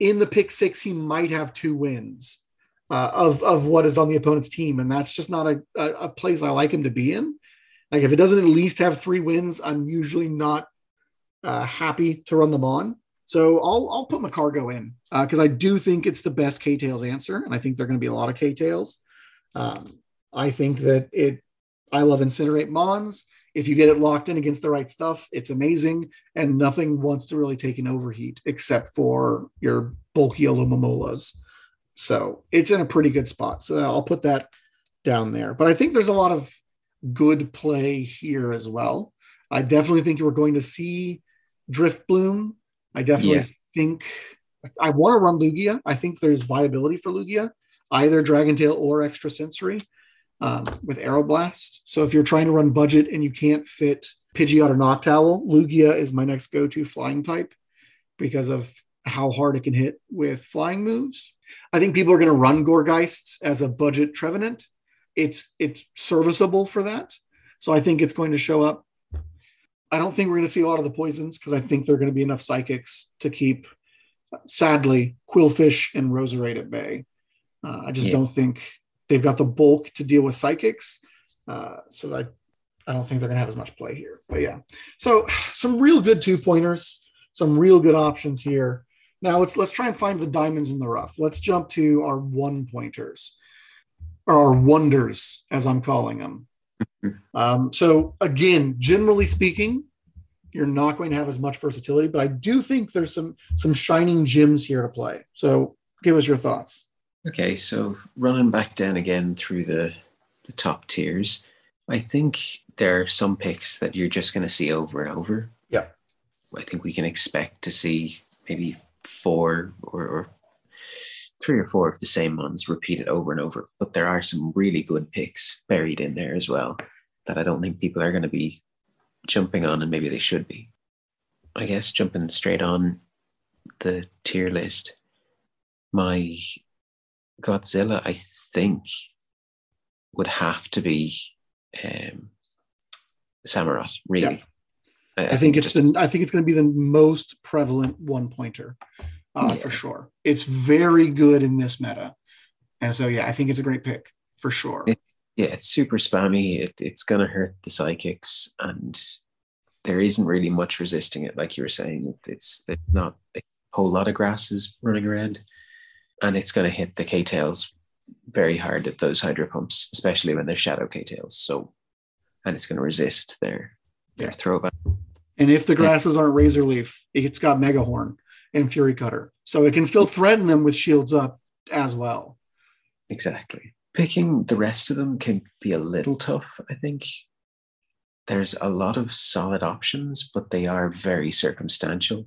in the pick six, he might have two wins uh, of of what is on the opponent's team, and that's just not a, a, a place I like him to be in. Like if it doesn't at least have three wins, I'm usually not uh, happy to run them on. So I'll I'll put Magcargo in because uh, I do think it's the best K Tails answer, and I think there are going to be a lot of K Tails. Um, I think that it. I love Incinerate Mons. If you get it locked in against the right stuff, it's amazing, and nothing wants to really take an overheat except for your bulky Alomomolas. So it's in a pretty good spot. So I'll put that down there. But I think there's a lot of good play here as well. I definitely think you are going to see Drifblim. I definitely yeah. think I want to run Lugia. I think there's viability for Lugia, either Dragon Tail or Extrasensory um, with Aeroblast. So if you're trying to run budget and you can't fit Pidgeot or Noctowl, Lugia is my next go-to flying type because of how hard it can hit with flying moves. I think people are going to run Gourgeist as a budget Trevenant. It's it's serviceable for that. So I think it's going to show up I don't think we're going to see a lot of the poisons because I think there are going to be enough psychics to keep, sadly, Qwilfish and Roserade at bay. Uh, I just yeah. don't think they've got the bulk to deal with psychics. Uh, so I, I don't think they're going to have as much play here. But yeah, so some real good two pointers, some real good options here. Now let's let's try and find the diamonds in the rough. Let's jump to our one pointers, or our wonders, as I'm calling them. Um, so again, generally speaking, you're not going to have as much versatility, but I do think there's some some shining gems here to play. So give us your thoughts. Okay, so running back down again through the the top tiers, I think there are some picks that you're just going to see over and over. Yeah, I think we can expect to see maybe four or, or three or four of the same ones repeated over and over. But there are some really good picks buried in there as well that I don't think people are going to be jumping on, and maybe they should be. I guess jumping straight on the tier list, my Godzilla, I think, would have to be um, Samurott, really. Yeah. I, I, think it's just, the I think it's going to be the most prevalent one pointer uh, yeah. for sure. It's very good in this meta, and so yeah, I think it's a great pick for sure. It, yeah, it's super spammy. It, it's going to hurt the psychics, and there isn't really much resisting it, like you were saying. It's, it's not a whole lot of grasses running around, and it's going to hit the K tails very hard at those hydro pumps, especially when they're shadow K tails. So, and it's going to resist their their throwback. And if the grasses aren't razor leaf, it's got megahorn and fury cutter, so it can still threaten them with shields up as well. Exactly. Picking the rest of them can be a little tough. I think there's a lot of solid options, but they are very circumstantial.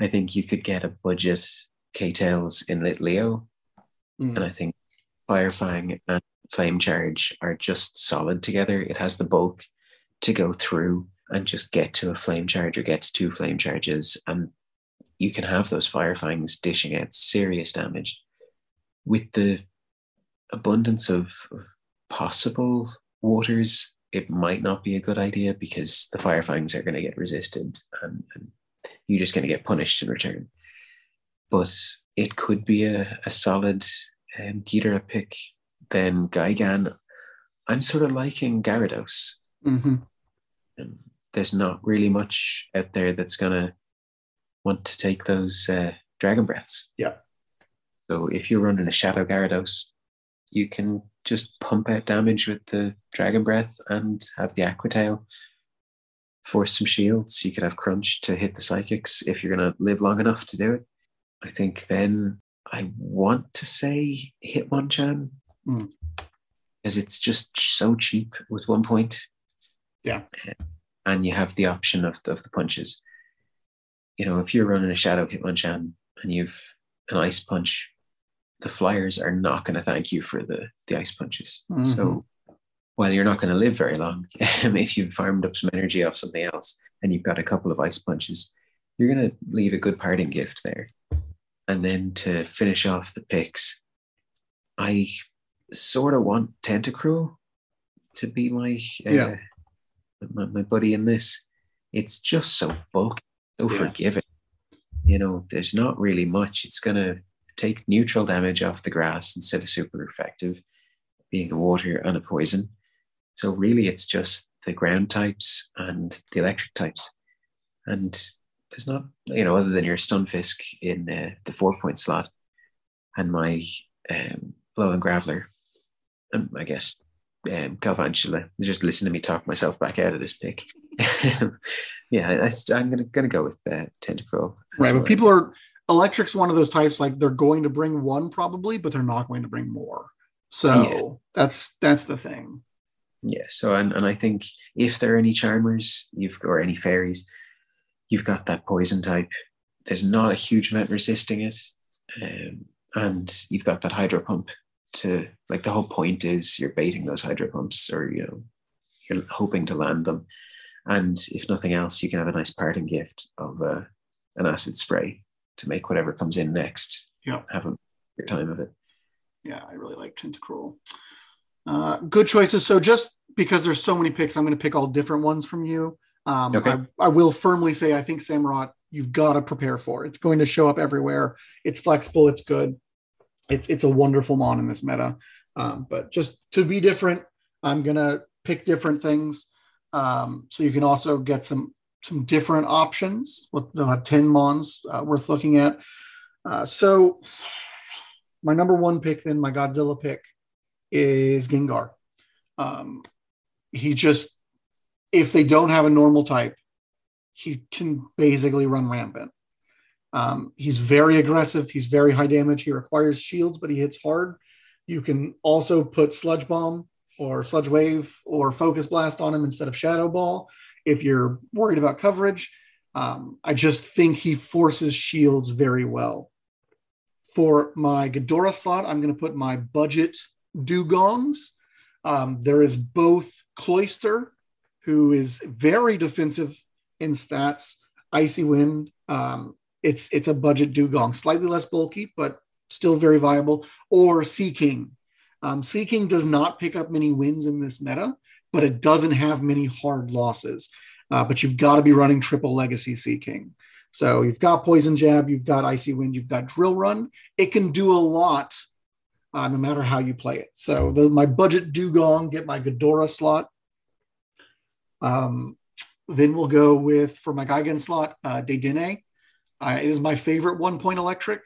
I think you could get a budget K Tails in Litleo Mm. And I think Firefang and Flame Charge are just solid together. It has the bulk to go through and just get to a flame charge or get to two flame charges. And you can have those Firefangs dishing out serious damage. With the abundance of, of possible waters, it might not be a good idea because the Firefangs are going to get resisted and, and you're just going to get punished in return. But it could be a, a solid um, Ghidorah pick. Then Gigan. I'm sort of liking Gyarados. Mm-hmm. Um, there's not really much out there that's going to want to take those uh, dragon breaths. Yeah. So if you're running a Shadow Gyarados, you can just pump out damage with the Dragon Breath and have the Aqua Tail force some shields. You could have Crunch to hit the Psychics if you're going to live long enough to do it. I think then I want to say Hitmonchan mm. because it's just so cheap with one point. Yeah. And you have the option of, of the punches. You know, if you're running a Shadow Hitmonchan and you've an Ice Punch, the Flyers are not going to thank you for the, the Ice Punches. Mm-hmm. So while you're not going to live very long, if you've farmed up some energy off something else and you've got a couple of Ice Punches, you're going to leave a good parting gift there. And then to finish off the picks, I sort of want Tentacruel to be my, uh, yeah. My, my buddy in this. It's just so bulky, so yeah. forgiving. You know, there's not really much. It's gonna take neutral damage off the grass instead of super effective, being a water and a poison. So really, it's just the ground types and the electric types, and there's not, you know, other than your Stunfisk in uh, the four point slot and my um, and Graveler, um, I guess um, Galvantula. Just listen to me talk myself back out of this pick. yeah, I, am gonna gonna go with uh, Tentacruel. Right, but people are Electric's one of those types like they're going to bring one probably, but they're not going to bring more. So yeah. that's that's the thing. Yeah. So and, and I think if there are any charmers, you've or any fairies, you've got that poison type. There's not a huge amount resisting it. Um, and you've got that hydro pump to like the whole point is you're baiting those hydro pumps or you know you're hoping to land them and if nothing else you can have a nice parting gift of uh, an acid spray to make whatever comes in next yeah have a your time of it yeah i really like tentacruel uh, good choices so just because there's so many picks i'm going to pick all different ones from you um, okay. I, I, will firmly say I think Samurott you've got to prepare for. It's going to show up everywhere. It's flexible. It's good. It's it's a wonderful mon in this meta. Um, but just to be different, I'm gonna pick different things. Um, so you can also get some some different options. They'll have 10 mons uh, worth looking at. Uh, so my number one pick, then my Godzilla pick, is Gengar. Um, he just if they don't have a normal type, he can basically run rampant. Um, he's very aggressive. He's very high damage. He requires shields, but he hits hard. You can also put Sludge Bomb or Sludge Wave or Focus Blast on him instead of Shadow Ball if you're worried about coverage. Um, I just think he forces shields very well. For my Ghidorah slot, I'm going to put my budget Dewgongs. Um, there is both Cloyster, who is very defensive in stats. Icy Wind. Um, it's it's a budget Dewgong, slightly less bulky, but still very viable. Or Seaking. Um, Sea King does not pick up many wins in this meta, but it doesn't have many hard losses. Uh, but you've got to be running triple legacy Sea King. So you've got Poison Jab, you've got Icy Wind, you've got Drill Run. It can do a lot uh, no matter how you play it. So the, my budget Dewgong, get my Ghidorah slot. Um, then we'll go with, for my Gigan slot, uh, Dedenne. Uh, it is my favorite one point electric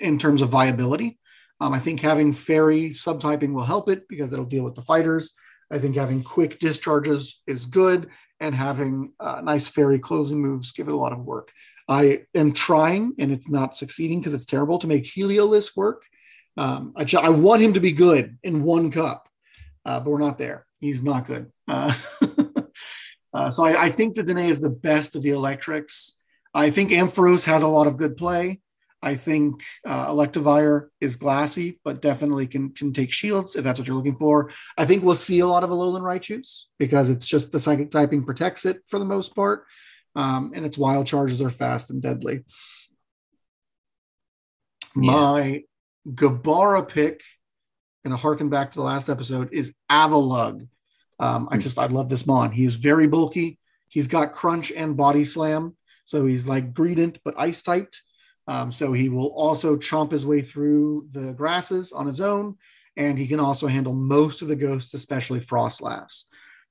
in terms of viability. Um, I think having fairy subtyping will help it because it'll deal with the fighters. I think having quick discharges is good, and having uh, nice fairy closing moves give it a lot of work. I am trying, and it's not succeeding because it's terrible to make Heliolisk work. Um, I, I, want him to be good in one cup, uh, but we're not there. He's not good. Uh, uh so I, I, think that Dene is the best of the electrics. I think Ampharos has a lot of good play. I think uh, Electivire is glassy, but definitely can can take shields if that's what you're looking for. I think we'll see a lot of Alolan Raichus because it's just the psychic typing protects it for the most part, um, and its wild charges are fast and deadly. Yeah. My Gabara pick, going to harken back to the last episode, is Avalugg. Um, I hmm. just I love this mon. He is very bulky. He's got crunch and body slam, so he's like Greedent but ice typed. Um, so he will also chomp his way through the grasses on his own, and he can also handle most of the ghosts, especially Froslass.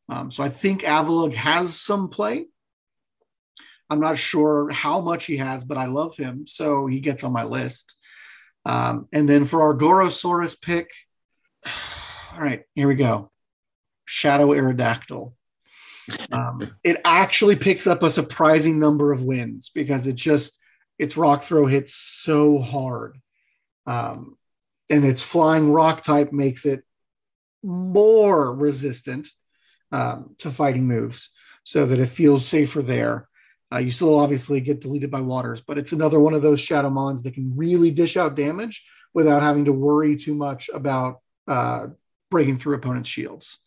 Um, so I think Avalugg has some play. I'm not sure how much he has, but I love him, so he gets on my list. Um, and then for our Gorosaurus pick, all right, here we go. Shadow Aerodactyl. Um, it actually picks up a surprising number of wins because it just its rock throw hits so hard. Um, and its flying rock type makes it more resistant um, to fighting moves so that it feels safer there. Uh, you still obviously get deleted by waters, but it's another one of those shadow mons that can really dish out damage without having to worry too much about uh, breaking through opponents' shields.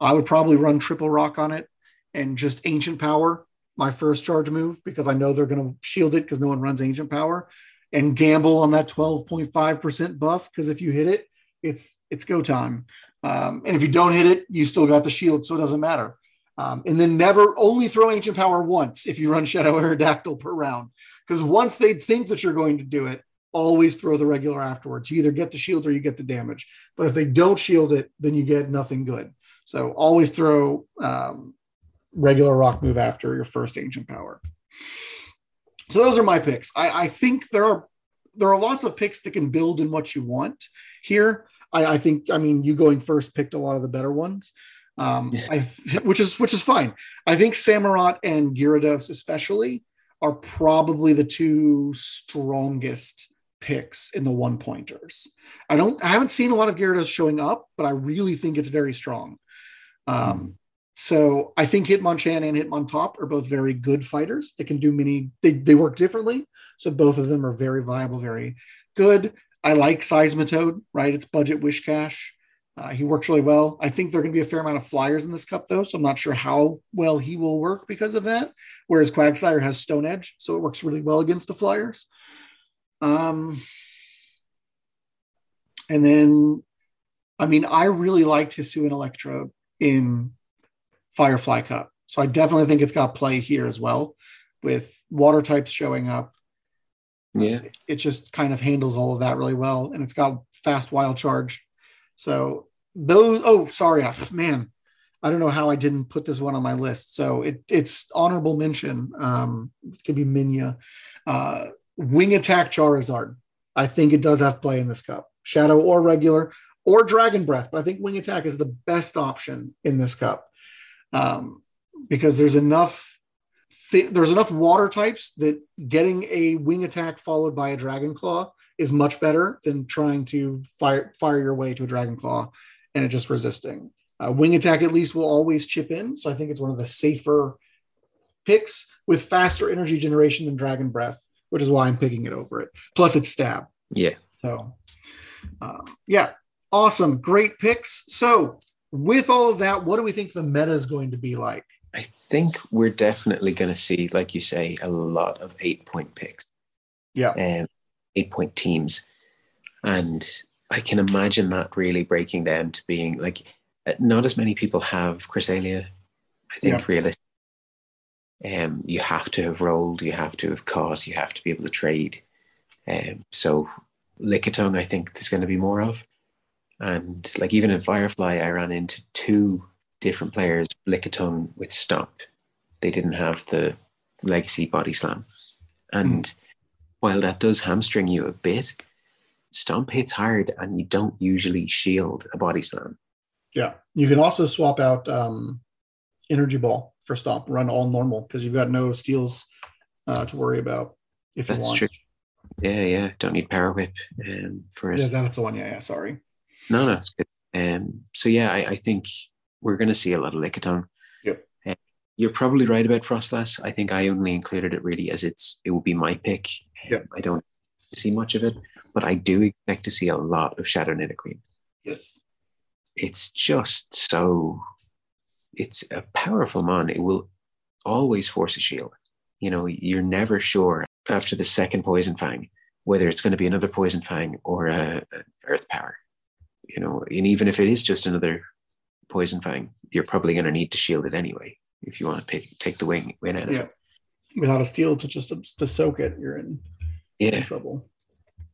I would probably run triple rock on it and just ancient power my first charge move because I know they're going to shield it because no one runs ancient power and gamble on that 12.5% buff because if you hit it, it's it's go time. Um, and if you don't hit it, you still got the shield, so it doesn't matter. Um, and then never only throw ancient power once if you run Shadow Aerodactyl per round. Because once they think that you're going to do it, always throw the regular afterwards. You either get the shield or you get the damage. But if they don't shield it, then you get nothing good. So always throw um, regular rock move after your first ancient power. So those are my picks. I, I think there are there are lots of picks that can build in what you want here. I, I think I mean you going first picked a lot of the better ones. Um. I, which is which is fine. I think Samurott and Gyarados especially are probably the two strongest picks in the one pointers. I don't I haven't seen a lot of Gyarados showing up, but I really think it's very strong. Um, so I think Hitmonchan and Hitmontop are both very good fighters. They can do many, they, they work differently. So both of them are very viable, very good. I like Seismitoad, right? It's budget Whiscash. Uh, he works really well. I think there are going to be a fair amount of flyers in this cup, though. So I'm not sure how well he will work because of that. Whereas Quagsire has Stone Edge, so it works really well against the flyers. Um, and then, I mean, I really liked Hisuian Electrode in Firefly Cup. So I definitely think it's got play here as well with water types showing up. Yeah. It just kind of handles all of that really well. And it's got fast wild charge. So those, oh, sorry, man. I don't know how I didn't put this one on my list. So it, it's honorable mention. Um, it could be Minya. Uh, wing attack Charizard. I think it does have play in this cup. Shadow or regular or Dragon Breath, but I think Wing Attack is the best option in this cup um, because there's enough th- there's enough water types that getting a wing attack followed by a dragon claw is much better than trying to fire fire your way to a dragon claw and it just resisting. Uh, wing attack at least will always chip in, so I think it's one of the safer picks with faster energy generation than dragon breath, which is why I'm picking it over it. Plus, it's stab. Yeah. So, um, yeah, awesome, great picks. So with all of that, what do we think the meta is going to be like? I think we're definitely going to see, like you say, a lot of eight point picks. Yeah. And um, eight point teams. And I can imagine that really breaking down to being like uh, not as many people have Cresselia. I think yeah. realistically, um, you have to have rolled, you have to have caught, you have to be able to trade. Um, so Lickitung, I think there's going to be more of. And like even in Firefly, I ran into two different players, Lickitung with Stomp. They didn't have the legacy body slam. And mm. while that does hamstring you a bit, Stomp hits hard and you don't usually shield a body slam. Yeah. You can also swap out um, Energy Ball for Stomp, run all normal because you've got no steals uh, to worry about if That's you want. True. Yeah, yeah. Don't need Power Whip um, for it. Yeah, that's the one. Yeah, yeah. Sorry. No, no, it's good. Um, so yeah, I, I think we're going to see a lot of Lickitung. Yep. Uh, you're probably right about Froslass. I think I only included it really as it's it will be my pick. Yep. I don't see much of it, but I do expect to see a lot of Shadow Nidoqueen. Yes. It's just so it's a powerful mon. It will always force a shield. You know, you're never sure after the second poison fang whether it's going to be another poison fang or a, a earth power. You know, and even if it is just another poison fang, you're probably going to need to shield it anyway if you want to pick, take the wing win out of yeah. it. Without a steel to just to soak it, you're in, yeah. in trouble.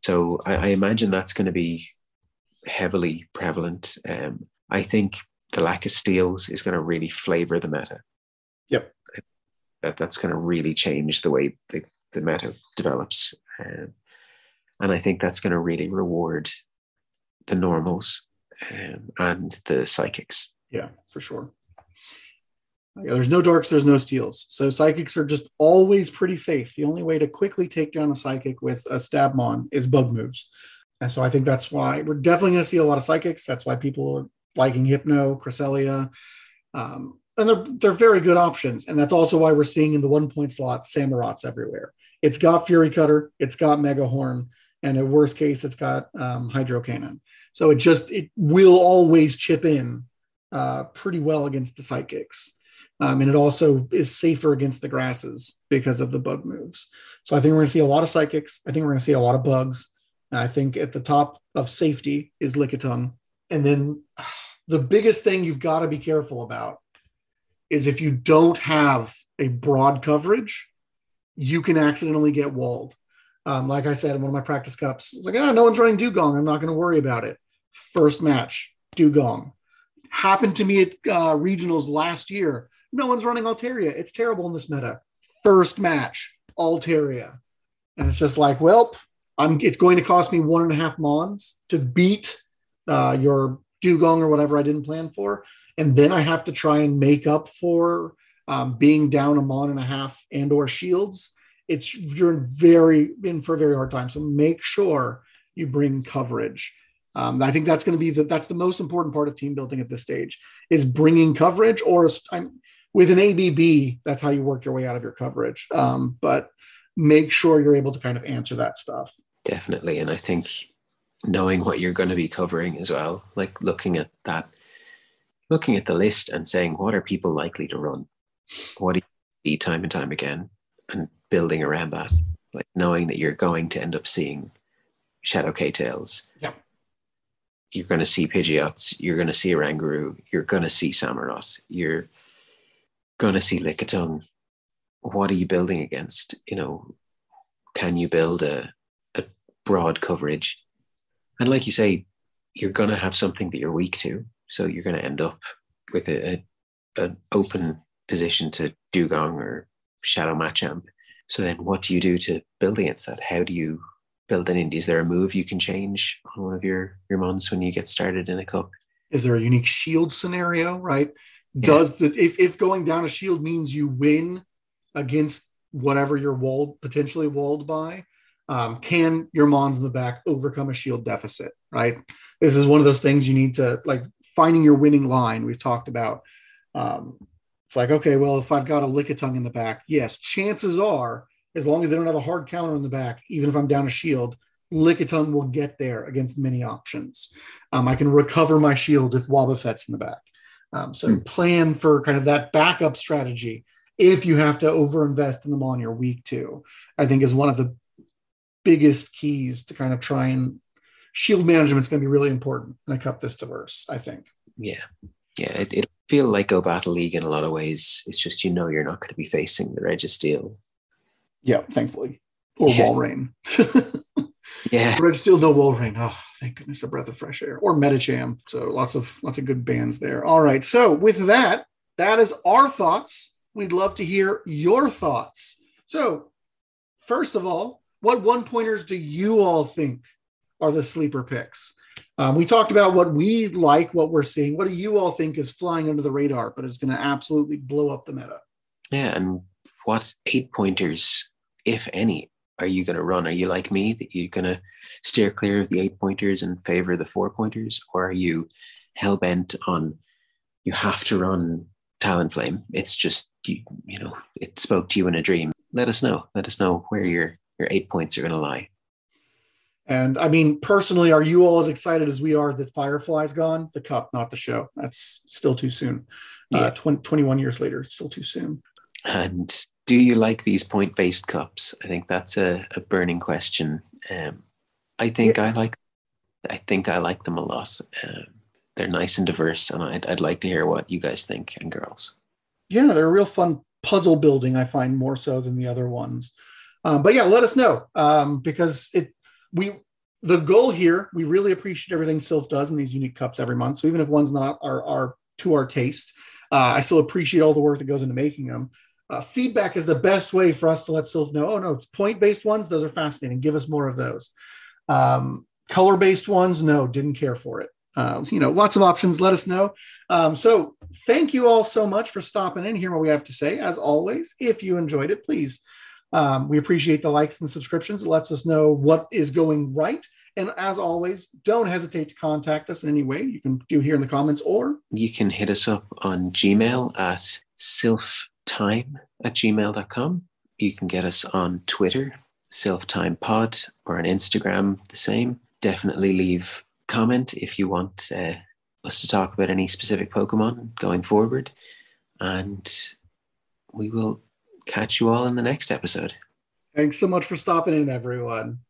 So I, I, imagine that's going to be heavily prevalent. Um, I think the lack of steals is going to really flavor the meta. Yep. That, that's going to really change the way the, the meta develops. Um, and I think that's going to really reward the normals um, and the psychics. Yeah, for sure. Yeah, there's no darks, there's no steals. So psychics are just always pretty safe. The only way to quickly take down a psychic with a stabmon is bug moves. And so I think that's why we're definitely going to see a lot of psychics. That's why people are liking Hypno, Cresselia. Um, and they're, they're very good options. And that's also why we're seeing in the one point slot Samurotts everywhere. It's got Fury Cutter, it's got Mega Horn, and in worst case, it's got um, Hydro Cannon. So it just it will always chip in uh, pretty well against the psychics. Um, and it also is safer against the grasses because of the bug moves. So I think we're going to see a lot of psychics. I think we're going to see a lot of bugs. I think at the top of safety is Lickitung. And then the biggest thing you've got to be careful about is if you don't have a broad coverage, you can accidentally get walled. Um, like I said in one of my practice cups, it's like, ah, oh, no one's running Dewgong. I'm not going to worry about it. First match, Dewgong. Happened to me at uh, regionals last year. No one's running Altaria. It's terrible in this meta. First match, Altaria. And it's just like, well, I'm, it's going to cost me one and a half mons to beat uh, your Dewgong or whatever I didn't plan for. And then I have to try and make up for um, being down a mon and a half and or shields. It's you're in very in for a very hard time. So make sure you bring coverage. Um, I think that's going to be the, that's the most important part of team building at this stage is bringing coverage or I'm, with an ABB, that's how you work your way out of your coverage. Um, but make sure you're able to kind of answer that stuff. Definitely. And I think knowing what you're going to be covering as well, like looking at that, looking at the list and saying, what are people likely to run? What do you see time and time again? And building around that, like knowing that you're going to end up seeing Shadow K-Tails. Yeah. You're going to see Pidgeots. You're going to see Oranguru. You're going to see Samurott. You're going to see Lickitung. What are you building against? You know, can you build a, a broad coverage? And like you say, you're going to have something that you're weak to. So you're going to end up with a, a an open position to Dewgong or Shadow Machamp. So then what do you do to build against that? How do you build an? Is there a move you can change on one of your, your mons when you get started in a cup? Is there a unique shield scenario, right? Does the if, if going down a shield means you win against whatever you're walled potentially walled by, um, can your mons in the back overcome a shield deficit? Right. This is one of those things you need to like finding your winning line. We've talked about. Um, it's like, okay, well, if I've got a Lickitung in the back, yes, chances are, as long as they don't have a hard counter in the back, even if I'm down a shield, Lickitung will get there against many options. Um, I can recover my shield if Wobbuffet's in the back. Um, so mm. plan for kind of that backup strategy if you have to overinvest in them on your week two, I think is one of the biggest keys to kind of try and shield management is going to be really important in a cup this diverse. I think. Yeah, yeah. It, it feel like Go Battle League in a lot of ways. It's just you know you're not going to be facing the Registeel. Yeah, thankfully, or yeah. Walrein. yeah, Registeel, no Walrein. Oh, thank goodness, a breath of fresh air. Or Medicham. So lots of lots of good bands there. All right. So with that, that is our thoughts. We'd love to hear your thoughts. So, first of all, what one pointers do you all think are the sleeper picks? Um, we talked about what we like, what we're seeing. What do you all think is flying under the radar, but is going to absolutely blow up the meta? Yeah, and what eight pointers, if any, are you going to run? Are you like me that you're going to steer clear of the eight pointers and favor the four pointers, or are you hell bent on you have to run Talonflame? It's just you, you know, it spoke to you in a dream. Let us know. Let us know where your your eight points are going to lie. And I mean, personally, are you all as excited as we are that Firefly's gone? The cup, not the show. That's still too soon. Uh, yeah. Uh, 20, 21 years later, it's still too soon. And do you like these point based cups? I think that's a, a burning question. Um, I think yeah. I like. I think I like them a lot. Um, they're nice and diverse, and I'd, I'd like to hear what you guys think and girls. Yeah, they're a real fun puzzle building. I find more so than the other ones. Um, but yeah, let us know um, because it we the goal here, we really appreciate everything Silph does in these unique cups every month. So even if one's not our, our to our taste, uh, I still appreciate all the work that goes into making them. Uh, feedback is the best way for us to let Silph know. Oh no, it's point based ones; those are fascinating. Give us more of those. Um, color based ones, no, didn't care for it. Uh, you know, lots of options. Let us know. Um, so thank you all so much for stopping in here. What we have to say, as always, if you enjoyed it, please um, we appreciate the likes and subscriptions. It lets us know what is going right. And as always, don't hesitate to contact us in any way. You can do here in the comments or you can hit us up on Gmail at silphtime at gmail.com. You can get us on Twitter, silphtimepod, or on Instagram, the same. Definitely leave comment if you want uh, us to talk about any specific Pokemon going forward. And we will catch you all in the next episode. Thanks so much for stopping in, everyone.